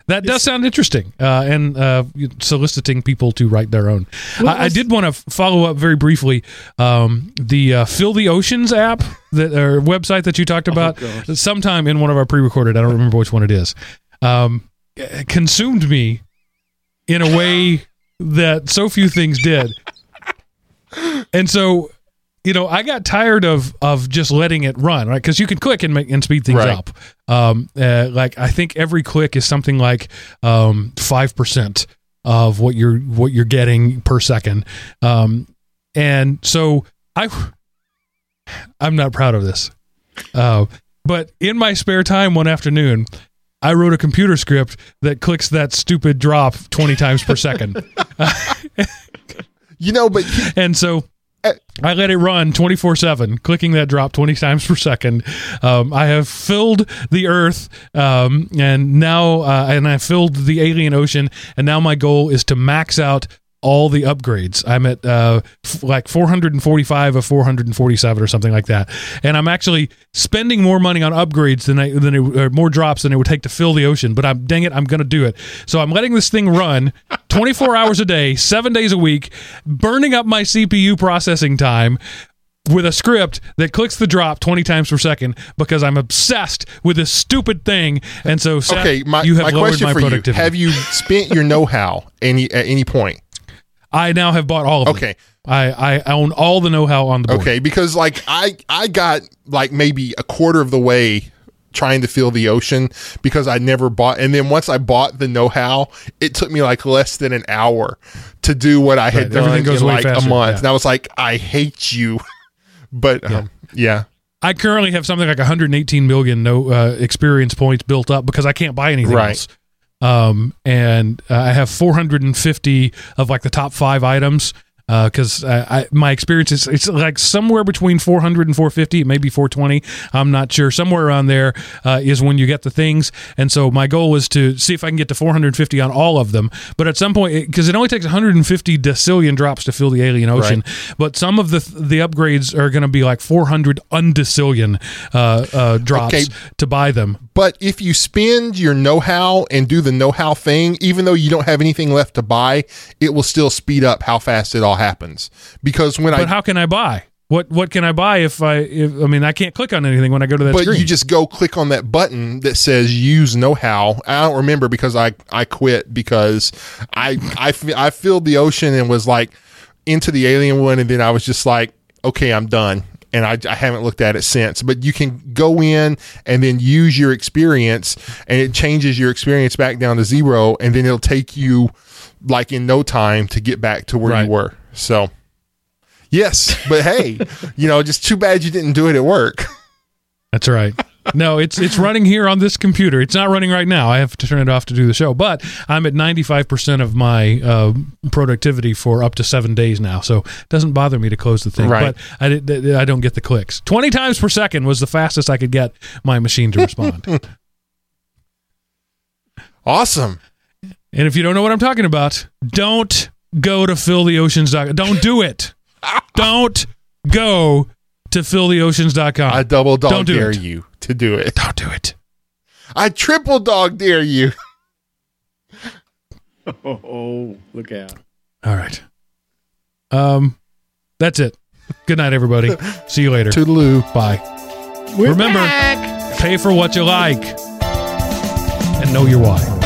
Speaker 1: that does sound interesting, uh, and uh, soliciting people to write their own. I, I did want to follow up very briefly. Um, the uh, Fill the Oceans app, that or website that you talked about,
Speaker 3: God.
Speaker 1: sometime in one of our pre-recorded. I don't remember which one it is. Um, eh, consumed me in a way that so few things did, and so. You know, I got tired of of just letting it run, right? Because you can click and make and speed things
Speaker 2: Right.
Speaker 1: up. Um, uh, like I think every click is something like um five percent of what you're what you're getting per second. Um, and so I I'm not proud of this. Uh, but in my spare time one afternoon, I wrote a computer script that clicks that stupid drop 20 times per second.
Speaker 2: You know, but
Speaker 1: And so I let it run 24 7, clicking that drop 20 times per second. Um, I have filled the Earth, um, and now, uh, and I filled the alien ocean, and now my goal is to max out all the upgrades. I'm at uh, f- like 445 of 447 or something like that, and I'm actually spending more money on upgrades than I than it, or more drops than it would take to fill the ocean. But I'm dang it, I'm going to do it. So I'm letting this thing run 24 hours a day, seven days a week, burning up my CPU processing time. With a script that clicks the drop 20 times per second because I'm obsessed with this stupid thing. And so, Seth,
Speaker 2: Okay, my,
Speaker 1: you have
Speaker 2: my
Speaker 1: lowered
Speaker 2: question
Speaker 1: my
Speaker 2: for you. Have you spent your know-how any at any point?
Speaker 1: I now have bought all of them.
Speaker 2: Okay,
Speaker 1: I, I own all the know-how on the board.
Speaker 2: okay, because like I I got like maybe a quarter of the way trying to feel the ocean because I never bought, and then once I bought the know-how, it took me like less than an hour to do what I had
Speaker 1: Right,
Speaker 2: done
Speaker 1: everything goes
Speaker 2: in
Speaker 1: way
Speaker 2: like
Speaker 1: faster,
Speaker 2: a month,
Speaker 1: yeah.
Speaker 2: and I was like, I hate you, but um, yeah.
Speaker 1: I currently have something like 118 million no uh, experience points built up because I can't buy anything
Speaker 2: Right.
Speaker 1: else. Um, and uh, I have 450 of like the top five items. Because uh, I, my experience is it's like somewhere between 400 and 450, maybe 420. I'm not sure. Somewhere around there uh, is when you get the things. And so my goal is to see if I can get to 450 on all of them. But at some point, because it only takes 150 decillion drops to fill the alien ocean, but some of the the upgrades are going to be like 400 undecillion uh, uh, drops
Speaker 2: Okay.
Speaker 1: to buy them.
Speaker 2: But if you spend your know-how and do the know-how thing, even though you don't have anything left to buy, it will still speed up how fast it all happens. Because when
Speaker 1: But
Speaker 2: I But
Speaker 1: how can I buy? What what can I buy if I if I mean I can't click on anything when I go to that
Speaker 2: but
Speaker 1: screen.
Speaker 2: you just go click on that button that says use know-how. I don't remember because I I quit because I I I filled the ocean and was like into the alien one and then I was just like okay, I'm done. And I, I haven't looked at it since, but you can go in and then use your experience, and it changes your experience back down to zero, and then it'll take you like in no time to get back to where
Speaker 1: Right.
Speaker 2: you were. So, yes, but hey, you know, just too bad you didn't do it at work.
Speaker 1: That's right. No, it's it's running here on this computer. It's not running right now. I have to turn it off to do the show. But I'm at 95% of my uh, productivity for up to seven days now, so it doesn't bother me to close the thing.
Speaker 2: Right.
Speaker 1: But I did- I don't get the clicks. 20 times per second was the fastest I could get my machine to respond.
Speaker 2: Awesome.
Speaker 1: and if you don't know what I'm talking about, don't go to filltheoceans.com. Don't do it. don't go to filltheoceans.com.
Speaker 2: I double dog
Speaker 1: Don't do
Speaker 2: dare
Speaker 1: it.
Speaker 2: you to do it.
Speaker 1: don't do it.
Speaker 2: I triple dog dare you.
Speaker 3: Oh, look out.
Speaker 1: All right. Um, that's it. Good night, everybody. See you later.
Speaker 2: Toodaloo.
Speaker 1: Bye.
Speaker 3: We're
Speaker 1: Remember-
Speaker 3: back.
Speaker 1: Pay for what you like and know your why.